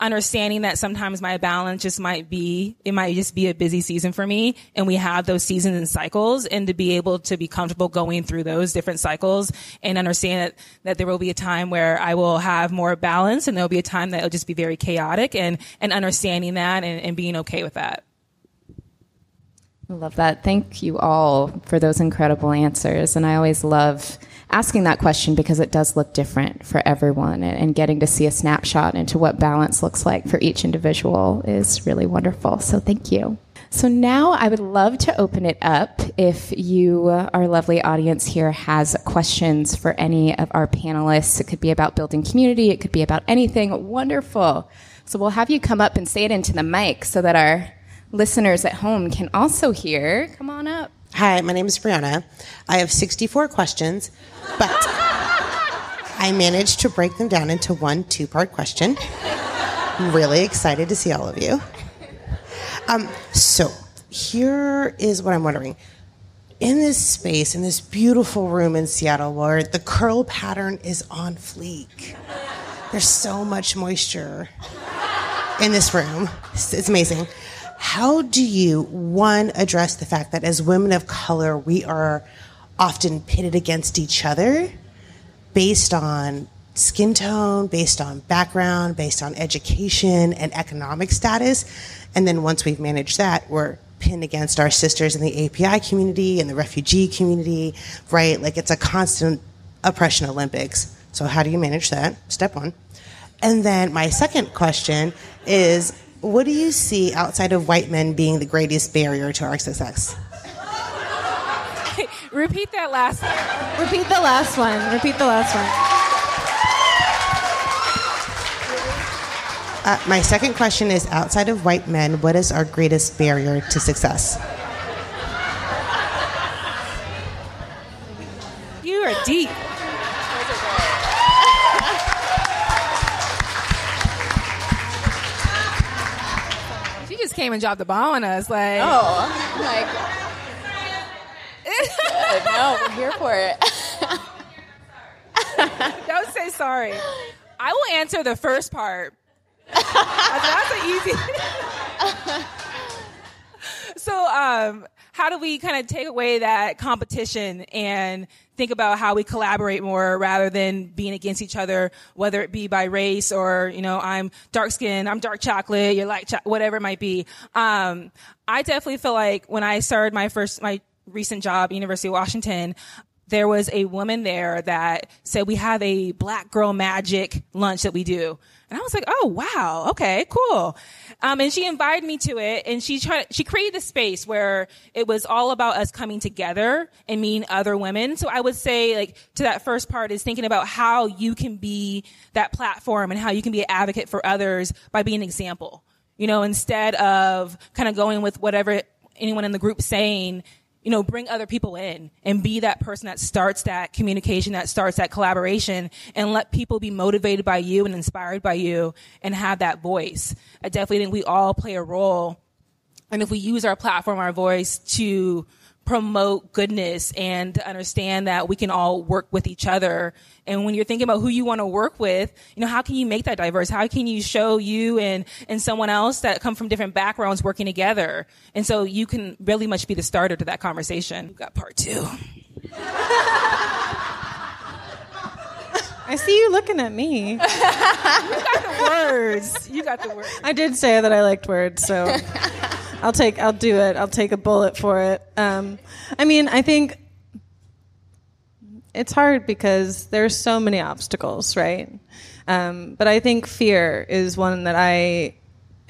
understanding that sometimes my balance just might be, it might just be a busy season for me. And we have those seasons and cycles and to be able to be comfortable going through those different cycles and understand that, that there will be a time where I will have more balance and there'll be a time that it'll just be very chaotic and, and understanding that and, and being okay with that. I love that. Thank you all for those incredible answers. And I always love asking that question because it does look different for everyone. And getting to see a snapshot into what balance looks like for each individual is really wonderful. So thank you. So now I would love to open it up if you, our lovely audience here, has questions for any of our panelists. It could be about building community, it could be about anything. Wonderful. So we'll have you come up and say it into the mic so that our listeners at home can also hear. Come on up. Hi, my name is Brianna. I have 64 questions, but I managed to break them down into one two part question. I'm really excited to see all of you. Um, so, here is what I'm wondering. In this space, in this beautiful room in Seattle, where the curl pattern is on fleek, there's so much moisture in this room. It's, it's amazing. How do you, one, address the fact that as women of color, we are often pitted against each other based on skin tone, based on background, based on education and economic status. And then once we've managed that, we're pinned against our sisters in the API community and the refugee community, right? Like it's a constant oppression Olympics. So how do you manage that? Step one. And then my second question is what do you see outside of white men being the greatest barrier to our success? Repeat that last one. Repeat the last one. Repeat the last one. Uh, my second question is outside of white men, what is our greatest barrier to success? You are deep. Came and dropped the bomb on us. Like, Oh, like, good. No, we're here for it. don't say sorry. I will answer the first part. That's an easy. so, um, how do we kind of take away that competition and think about how we collaborate more rather than being against each other, whether it be by race or, you know, I'm dark skin, I'm dark chocolate, you're light chocolate, whatever it might be. Um, I definitely feel like when I started my first, my recent job, University of Washington, there was a woman there that said we have a black girl magic lunch that we do. And I was like, oh wow, okay, cool. Um, and she invited me to it, and she tried. She created a space where it was all about us coming together and meeting other women. So I would say, like, to that first part is thinking about how you can be that platform and how you can be an advocate for others by being an example. You know, instead of kind of going with whatever anyone in the group saying, you know, bring other people in and be that person that starts that communication, that starts that collaboration and let people be motivated by you and inspired by you and have that voice. I definitely think we all play a role. And if we use our platform, our voice to promote goodness and to understand that we can all work with each other. And when you're thinking about who you want to work with, you know, how can you make that diverse? How can you show you and, and someone else that come from different backgrounds working together? And so you can really much be the starter to that conversation. We've got part two. I see you looking at me. you got the words. You got the words. I did say that I liked words, so I'll take. I'll do it. I'll take a bullet for it. Um, I mean, I think it's hard because there's so many obstacles, right? Um, but I think fear is one that I,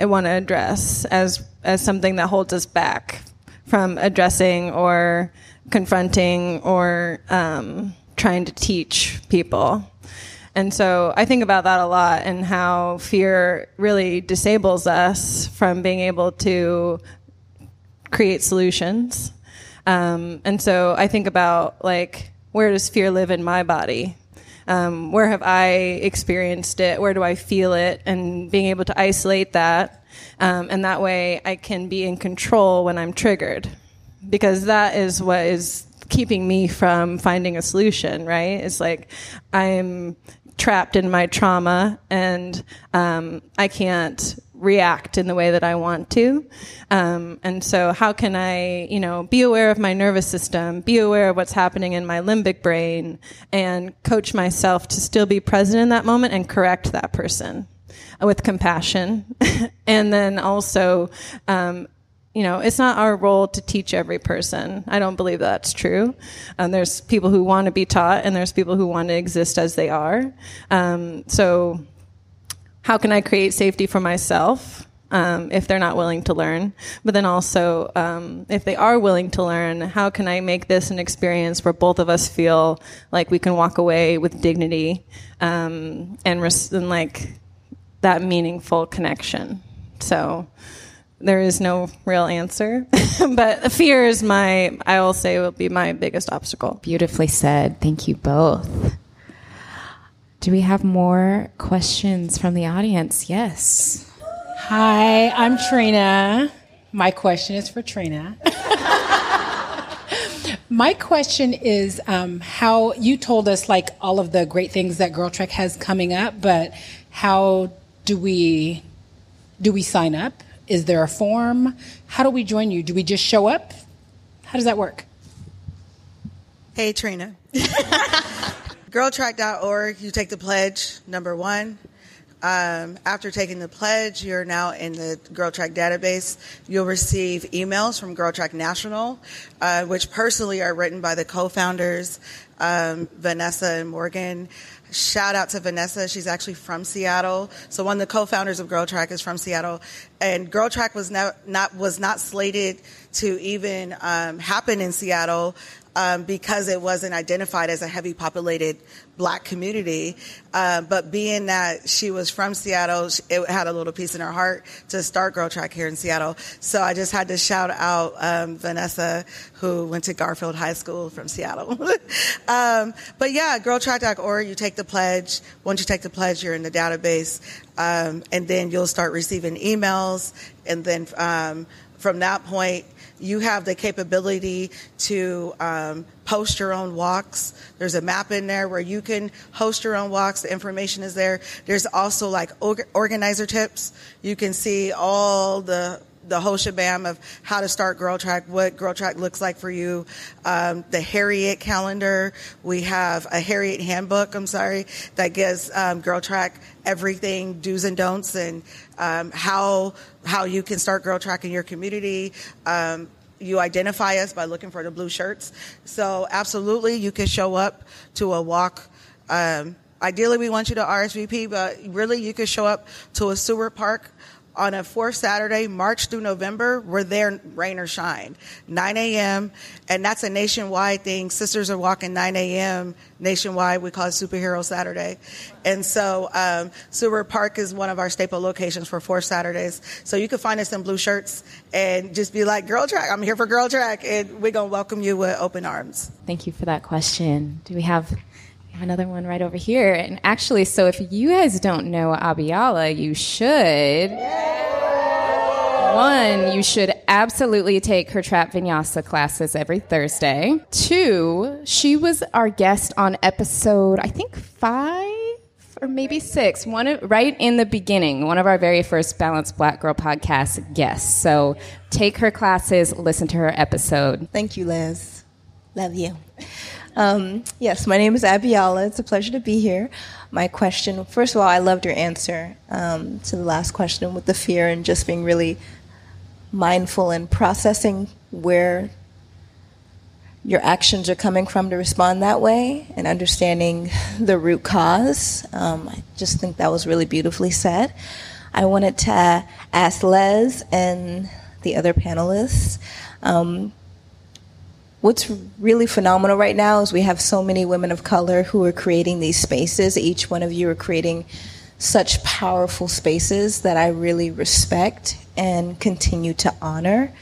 want to address as as something that holds us back from addressing or confronting or um, trying to teach people. And so I think about that a lot and how fear really disables us from being able to create solutions. Um, and so I think about like, where does fear live in my body? Um, where have I experienced it? Where do I feel it? And being able to isolate that. Um, and that way I can be in control when I'm triggered. Because that is what is keeping me from finding a solution, right? It's like I'm trapped in my trauma and um, I can't react in the way that I want to. Um, and so, how can I, you know, be aware of my nervous system, be aware of what's happening in my limbic brain, and coach myself to still be present in that moment and correct that person with compassion. and then also, um, you know, it's not our role to teach every person. I don't believe that's true. Um, there's people who want to be taught, and there's people who want to exist as they are. Um, so, how can I create safety for myself um, if they're not willing to learn? But then also, um, if they are willing to learn, how can I make this an experience where both of us feel like we can walk away with dignity um, and, res- and like that meaningful connection? So there is no real answer, but fear is my, I will say, will be my biggest obstacle. Beautifully said. Thank you both. Do we have more questions from the audience? Yes. Hi, I'm Trina. My question is for Trina. My question is um, how you told us like all of the great things that Girl Trek has coming up, but how do we do we sign up? Is there a form? How do we join you? Do we just show up? How does that work? Hey, Trina. Girltrek.org, you take the pledge, number one. Um, after taking the pledge, you're now in the Girl Trek database. You'll receive emails from Girl Trek National, uh, which personally are written by the co-founders, um, Vanessa and Morgan. Shout out to Vanessa. She's actually from Seattle. So one of the co-founders of Girl Trek is from Seattle, and Girl Trek was not, not was not slated to even um, happen in Seattle um, because it wasn't identified as a heavy populated black community. Uh, but being that she was from Seattle, it had a little piece in her heart to start Girl Trek here in Seattle. So I just had to shout out um, Vanessa, who went to Garfield High School from Seattle. um, but yeah, girltrek.org, you take the pledge. Once you take the pledge, you're in the database. Um, and then you'll start receiving emails. And then um, from that point, you have the capability to um, post your own walks. There's a map in there where you can host your own walks. The information is there. There's also like organizer tips. You can see all the the whole shabam of how to start Girl Trek, what Girl Trek looks like for you, um, the Harriet calendar. We have a Harriet handbook, I'm sorry, that gives um, Girl Trek everything, do's and don'ts, and um, how how you can start Girl Trek in your community. Um, you identify us by looking for the blue shirts. So absolutely, you can show up to a walk. Um, ideally, we want you to RSVP, but really, you can show up to a Seward Park on a fourth Saturday, March through November, we're there, rain or shine. 9 a.m., and that's a nationwide thing. Sisters are walking 9 a.m. nationwide. We call it Superhero Saturday. And so, um, Park is one of our staple locations for fourth Saturdays. So you can find us in blue shirts and just be like, Girl Trek, I'm here for Girl Trek, and we're going to welcome you with open arms. Thank you for that question. Do we have another one right over here. And actually, so if you guys don't know Abiyala, you should. One, you should absolutely take her trap vinyasa classes every Thursday. Two, she was our guest on episode, I think five or maybe six, one of, right in the beginning, one of our very first Balanced Black Girl podcast guests. So take her classes, listen to her episode. Thank you, Liz. Love you. Um, yes, my name is Abiyala. It's a pleasure to be here. My question, first of all, I loved your answer um, to the last question with the fear and just being really mindful and processing where your actions are coming from to respond that way and understanding the root cause. Um, I just think that was really beautifully said. I wanted to ask Les and the other panelists um, what's really phenomenal right now is we have so many women of color who are creating these spaces. Each one of you are creating such powerful spaces that I really respect and continue to honor.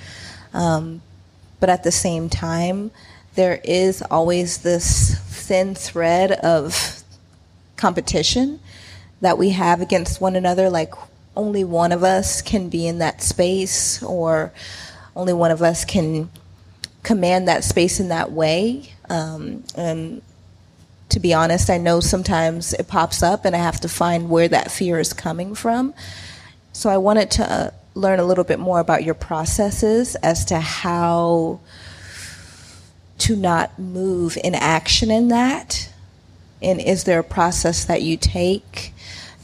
Um, but at the same time, there is always this thin thread of competition that we have against one another. Like, only one of us can be in that space, or only one of us can command that space in that way. Um, and to be honest, I know sometimes it pops up and I have to find where that fear is coming from. So I wanted to uh, learn a little bit more about your processes as to how to not move in action in that. And is there a process that you take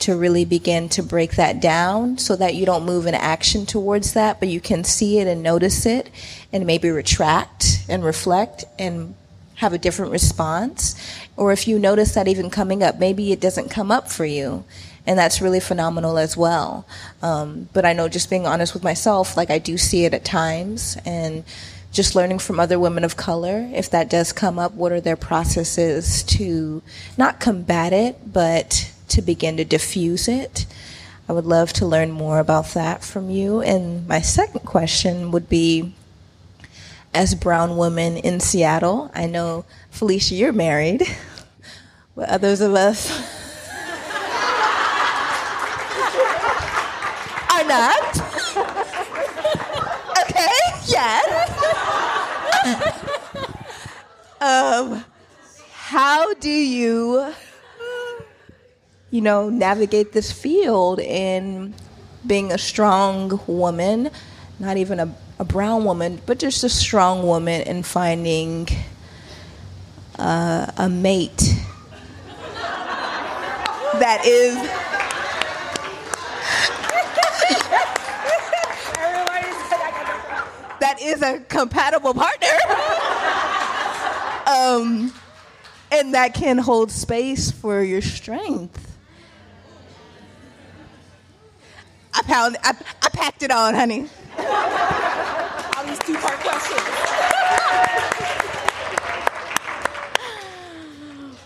to really begin to break that down so that you don't move in action towards that, but you can see it and notice it and maybe retract and reflect and have a different response. Or if you notice that even coming up, maybe it doesn't come up for you. And that's really phenomenal as well. Um, but I know just being honest with myself, like I do see it at times and just learning from other women of color, if that does come up, what are their processes to not combat it, but to begin to diffuse it? I would love to learn more about that from you. And my second question would be as brown women in Seattle. I know, Felicia, you're married, but others of us are not. okay, yes. um, how do you, you know, navigate this field in being a strong woman, not even a a brown woman, but just a strong woman in finding uh, a mate that is. that is a compatible partner. um, and that can hold space for your strength. I pound, I, I packed it on, honey. All these two part questions.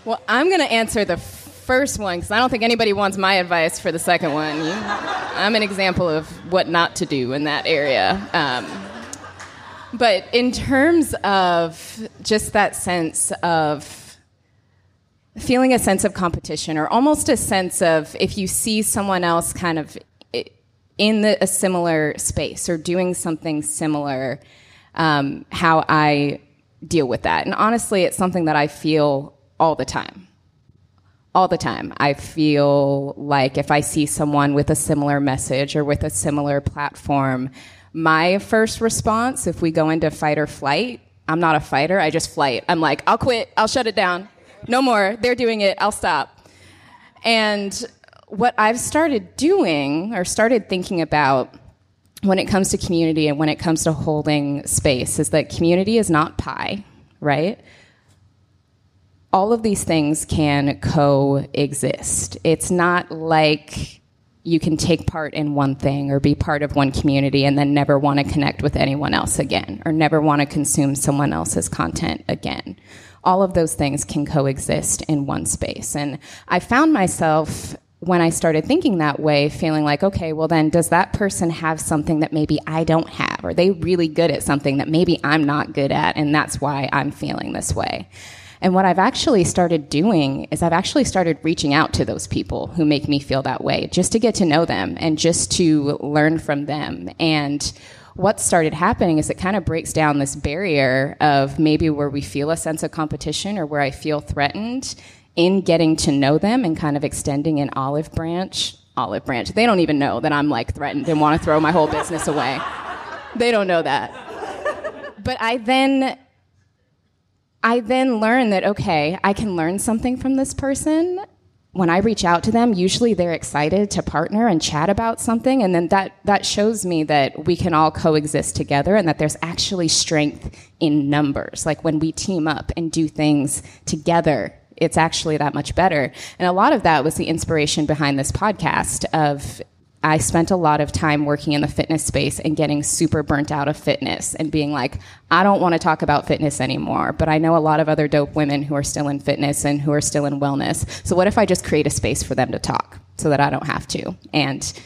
Well, I'm going to answer the first one because I don't think anybody wants my advice for the second one. You, I'm an example of what not to do in that area. Um, but in terms of just that sense of feeling a sense of competition or almost a sense of if you see someone else kind of in the, a similar space or doing something similar, um, how I deal with that. And honestly, it's something that I feel all the time. All the time. I feel like if I see someone with a similar message or with a similar platform, my first response, if we go into fight or flight, I'm not a fighter, I just flight. I'm like, I'll quit, I'll shut it down. No more. They're doing it, I'll stop. And what I've started doing or started thinking about when it comes to community and when it comes to holding space is that community is not pie, right? All of these things can coexist. It's not like you can take part in one thing or be part of one community and then never want to connect with anyone else again or never want to consume someone else's content again. All of those things can coexist in one space. And I found myself when I started thinking that way, feeling like, okay, well, then does that person have something that maybe I don't have? Are they really good at something that maybe I'm not good at? And that's why I'm feeling this way. And what I've actually started doing is I've actually started reaching out to those people who make me feel that way just to get to know them and just to learn from them. And what started happening is it kind of breaks down this barrier of maybe where we feel a sense of competition or where I feel threatened in getting to know them and kind of extending an olive branch. Olive branch. They don't even know that I'm like threatened and want to throw my whole business away. They don't know that. But I then I then learn that okay, I can learn something from this person. When I reach out to them, usually they're excited to partner and chat about something and then that that shows me that we can all coexist together and that there's actually strength in numbers. Like when we team up and do things together, it's actually that much better. And a lot of that was the inspiration behind this podcast of I spent a lot of time working in the fitness space and getting super burnt out of fitness and being like, I don't want to talk about fitness anymore, but I know a lot of other dope women who are still in fitness and who are still in wellness. So what if I just create a space for them to talk so that I don't have to? And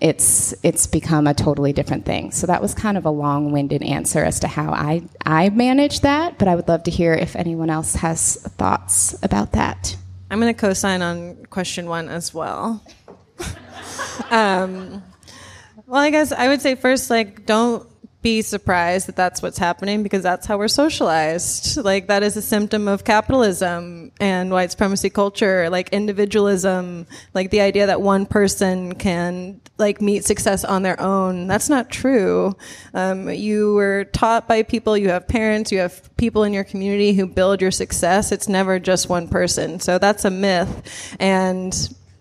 it's it's become a totally different thing. So that was kind of a long-winded answer as to how I I manage that, but I would love to hear if anyone else has thoughts about that. I'm going to co-sign on question one as well. um, well, I guess I would say first, like, don't be surprised that that's what's happening because that's how we're socialized. Like that is a symptom of capitalism and white supremacy culture, like individualism, like the idea that one person can like meet success on their own. That's not true. Um, you were taught by people, you have parents, you have people in your community who build your success. It's never just one person. So that's a myth. And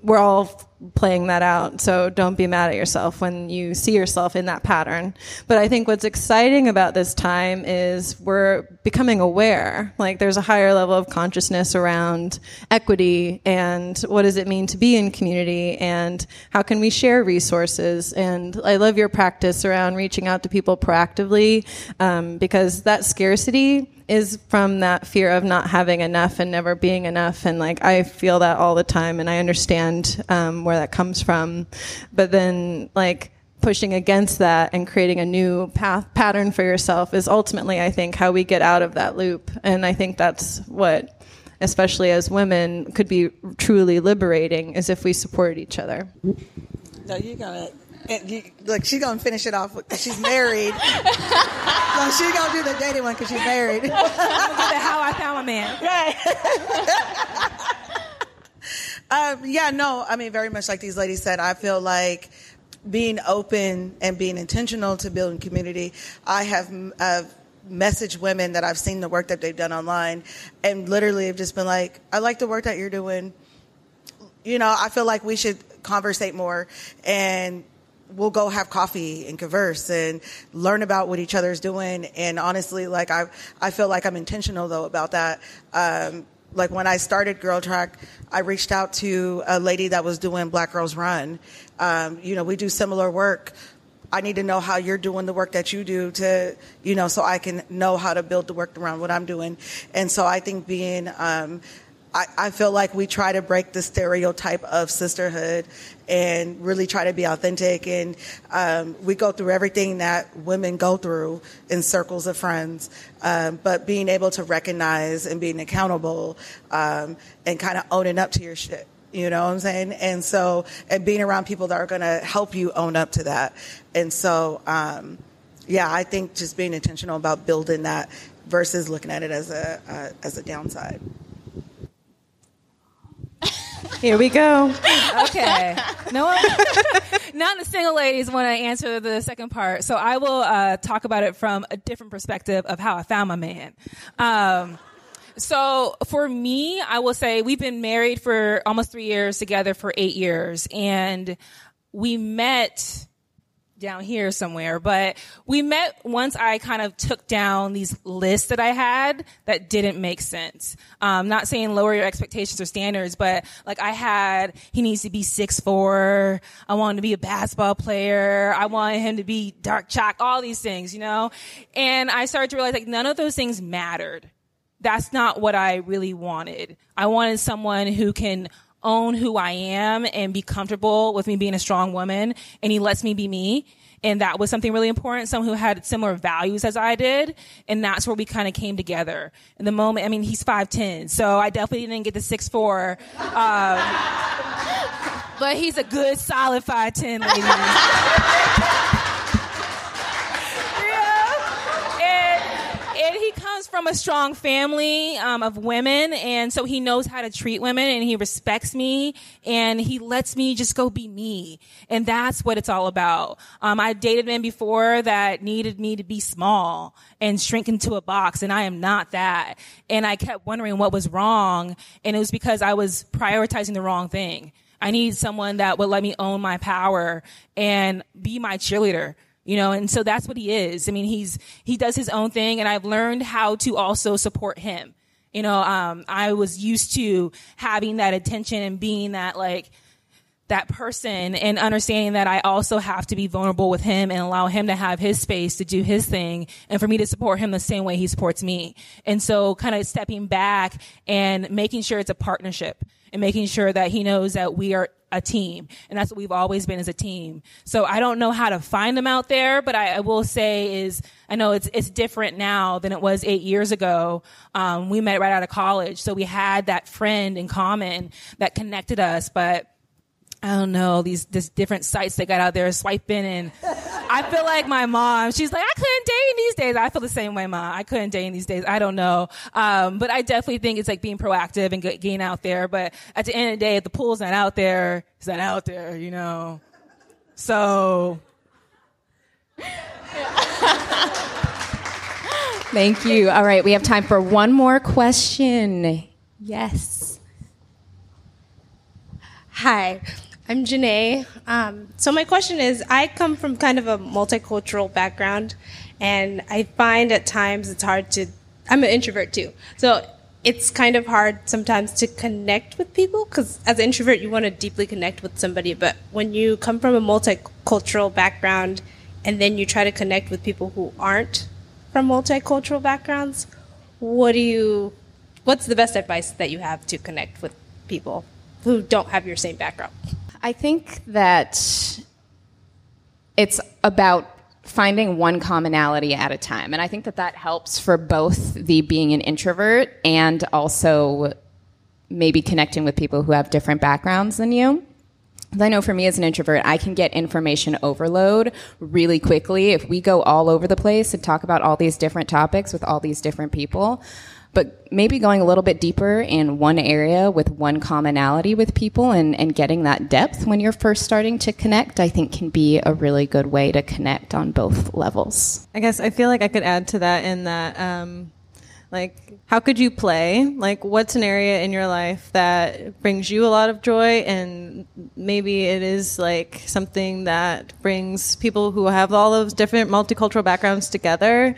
we're all playing that out. So don't be mad at yourself when you see yourself in that pattern. But I think what's exciting about this time is we're becoming aware. Like there's a higher level of consciousness around equity and what does it mean to be in community and how can we share resources. And I love your practice around reaching out to people proactively um, because that scarcity is from that fear of not having enough and never being enough. And like, I feel that all the time and I understand um, where that comes from. But then, like, pushing against that and creating a new path pattern for yourself is ultimately, I think, how we get out of that loop. And I think that's what, especially as women, could be truly liberating is if we support each other. No, you got it. And you, look, she's gonna finish it off. With, she's married. so she's gonna do the dating one because she's married. I'm gonna do the how I found my man. Right. um, yeah, no, I mean, very much like these ladies said, I feel like being open and being intentional to building community. I have uh, messaged women that I've seen the work that they've done online, and literally have just been like, "I like the work that you're doing." You know, I feel like we should conversate more and we'll go have coffee and converse and learn about what each other's doing. And honestly, like I, I feel like I'm intentional though about that. Um, like when I started Girl Trek, I reached out to a lady that was doing Black Girls Run. Um, you know, we do similar work. I need to know how you're doing the work that you do to, you know, so I can know how to build the work around what I'm doing. And so I think being, um, I, I feel like we try to break the stereotype of sisterhood and really try to be authentic. And um, we go through everything that women go through in circles of friends, um, but being able to recognize and being accountable um, and kind of owning up to your shit. You know what I'm saying? And so, and being around people that are going to help you own up to that. And so, um, yeah, I think just being intentional about building that versus looking at it as a uh, as a downside. Here we go. Okay. No one, of the single ladies want to answer the second part. So I will uh, talk about it from a different perspective of how I found my man. Um, so for me, I will say we've been married for almost three years together for eight years and we met down here somewhere, but we met once I kind of took down these lists that I had that didn't make sense. Um, not saying lower your expectations or standards, but like I had, he needs to be six four. I want him to be a basketball player. I want him to be dark chalk, all these things, you know? And I started to realize like none of those things mattered. That's not what I really wanted. I wanted someone who can own who I am and be comfortable with me being a strong woman. And he lets me be me. And that was something really important. Someone who had similar values as I did. And that's where we kind of came together. In the moment, I mean, he's 5'10, so I definitely didn't get the 6'4. Um, but he's a good, solid 5'10, ladies. and he comes from a strong family um, of women, and so he knows how to treat women, and he respects me, and he lets me just go be me, and that's what it's all about. Um, I dated men before that needed me to be small and shrink into a box, and I am not that. And I kept wondering what was wrong, and it was because I was prioritizing the wrong thing. I need someone that would let me own my power and be my cheerleader you know and so that's what he is i mean he's he does his own thing and i've learned how to also support him you know um, i was used to having that attention and being that like that person and understanding that I also have to be vulnerable with him and allow him to have his space to do his thing and for me to support him the same way he supports me. And so kind of stepping back and making sure it's a partnership and making sure that he knows that we are a team. And that's what we've always been as a team. So I don't know how to find them out there, but I, I will say is I know it's it's different now than it was eight years ago. Um, we met right out of college, so we had that friend in common that connected us, but I don't know these these different sites they got out there swiping and I feel like my mom. She's like, I couldn't date in these days. I feel the same way, mom. I couldn't date in these days. I don't know. Um, but I definitely think it's like being proactive and getting out there. But at the end of the day, if the pool's not out there, it's not out there, you know? So. Thank you. All right, we have time for one more question. Yes. Hi, I'm Janae. Um, so my question is, I come from kind of a multicultural background, and I find at times it's hard to. I'm an introvert too, so it's kind of hard sometimes to connect with people because as an introvert you want to deeply connect with somebody, but when you come from a multicultural background and then you try to connect with people who aren't from multicultural backgrounds, what do you? What's the best advice that you have to connect with people who don't have your same background? I think that it's about finding one commonality at a time. And I think that that helps for both the being an introvert and also maybe connecting with people who have different backgrounds than you. I know for me as an introvert, I can get information overload really quickly if we go all over the place and talk about all these different topics with all these different people but maybe going a little bit deeper in one area with one commonality with people and, and getting that depth when you're first starting to connect, I think can be a really good way to connect on both levels. I guess I feel like I could add to that in that, um, like, how could you play? Like, what's an area in your life that brings you a lot of joy? And maybe it is like something that brings people who have all those different multicultural backgrounds together.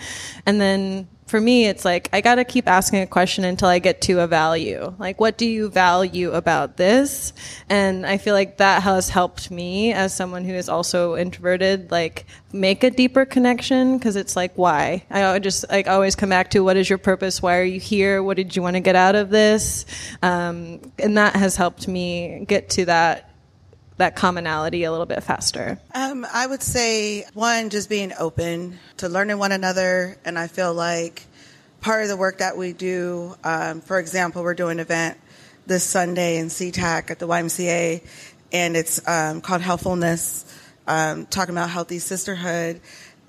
And then for me, it's like I got to keep asking a question until I get to a value. Like, what do you value about this? And I feel like that has helped me as someone who is also introverted, like make a deeper connection because it's like, why? I just like always come back to what is your purpose? Why are you here? What did you want to get out of this? Um, and that has helped me get to that that commonality a little bit faster? Um, I would say one, just being open to learning one another, and I feel like part of the work that we do, um, for example, we're doing an event this Sunday in SeaTac at the YMCA, and it's um, called Healthfulness, um, talking about healthy sisterhood,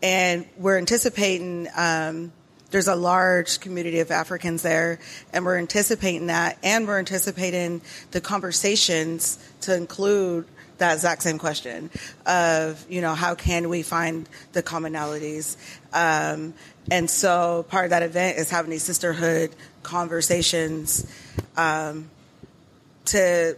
and we're anticipating. Um, there's a large community of Africans there, and we're anticipating that, and we're anticipating the conversations to include that exact same question of, you know, how can we find the commonalities? Um, and so part of that event is having these sisterhood conversations um, to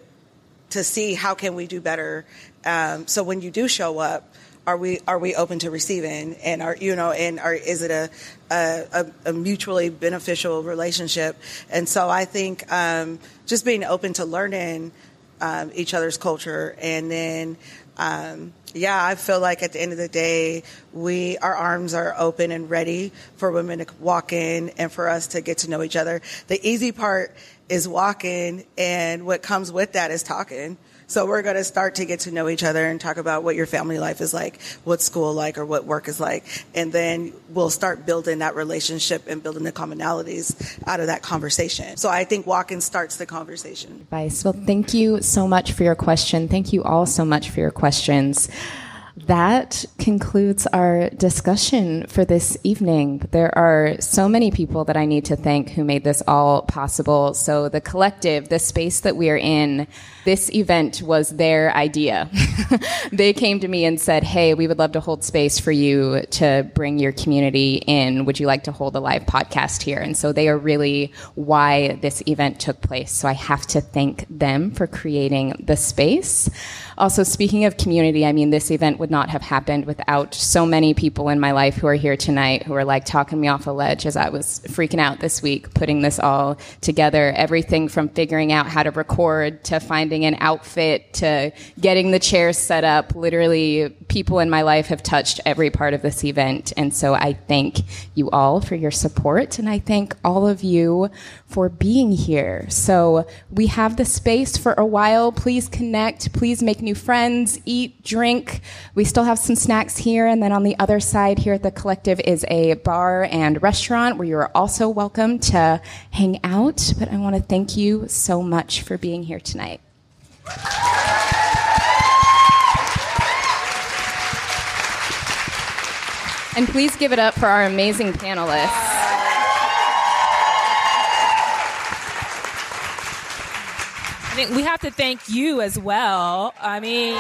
to see how can we do better. Um, so when you do show up, are we are we open to receiving and are you know and are is it a a, a mutually beneficial relationship and so I think um, just being open to learning um, each other's culture. And then, um, yeah, I feel like at the end of the day, we our arms are open and ready for women to walk in and for us to get to know each other. The easy part is walking, and what comes with that is talking. So we're going to start to get to know each other and talk about what your family life is like, what school like, or what work is like, and then we'll start building that relationship and building the commonalities out of that conversation. So I think walking starts the conversation. Advice. Well, thank you so much for your question. Thank you all so much for your questions. That concludes our discussion for this evening. There are so many people that I need to thank who made this all possible. So, the collective, the space that we are in, this event was their idea. they came to me and said, Hey, we would love to hold space for you to bring your community in. Would you like to hold a live podcast here? And so they are really why this event took place. So I have to thank them for creating the space. Also, speaking of community, I mean, this event would not have happened without so many people in my life who are here tonight who are like talking me off a ledge as I was freaking out this week putting this all together. Everything from figuring out how to record to finding an outfit to getting the chairs set up. Literally, people in my life have touched every part of this event. And so I thank you all for your support and I thank all of you for being here. So we have the space for a while. Please connect. Please make new friends, eat, drink. We still have some snacks here. And then on the other side here at the collective is a bar and restaurant where you are also welcome to hang out. But I want to thank you so much for being here tonight. And please give it up for our amazing panelists. I we have to thank you as well. I mean,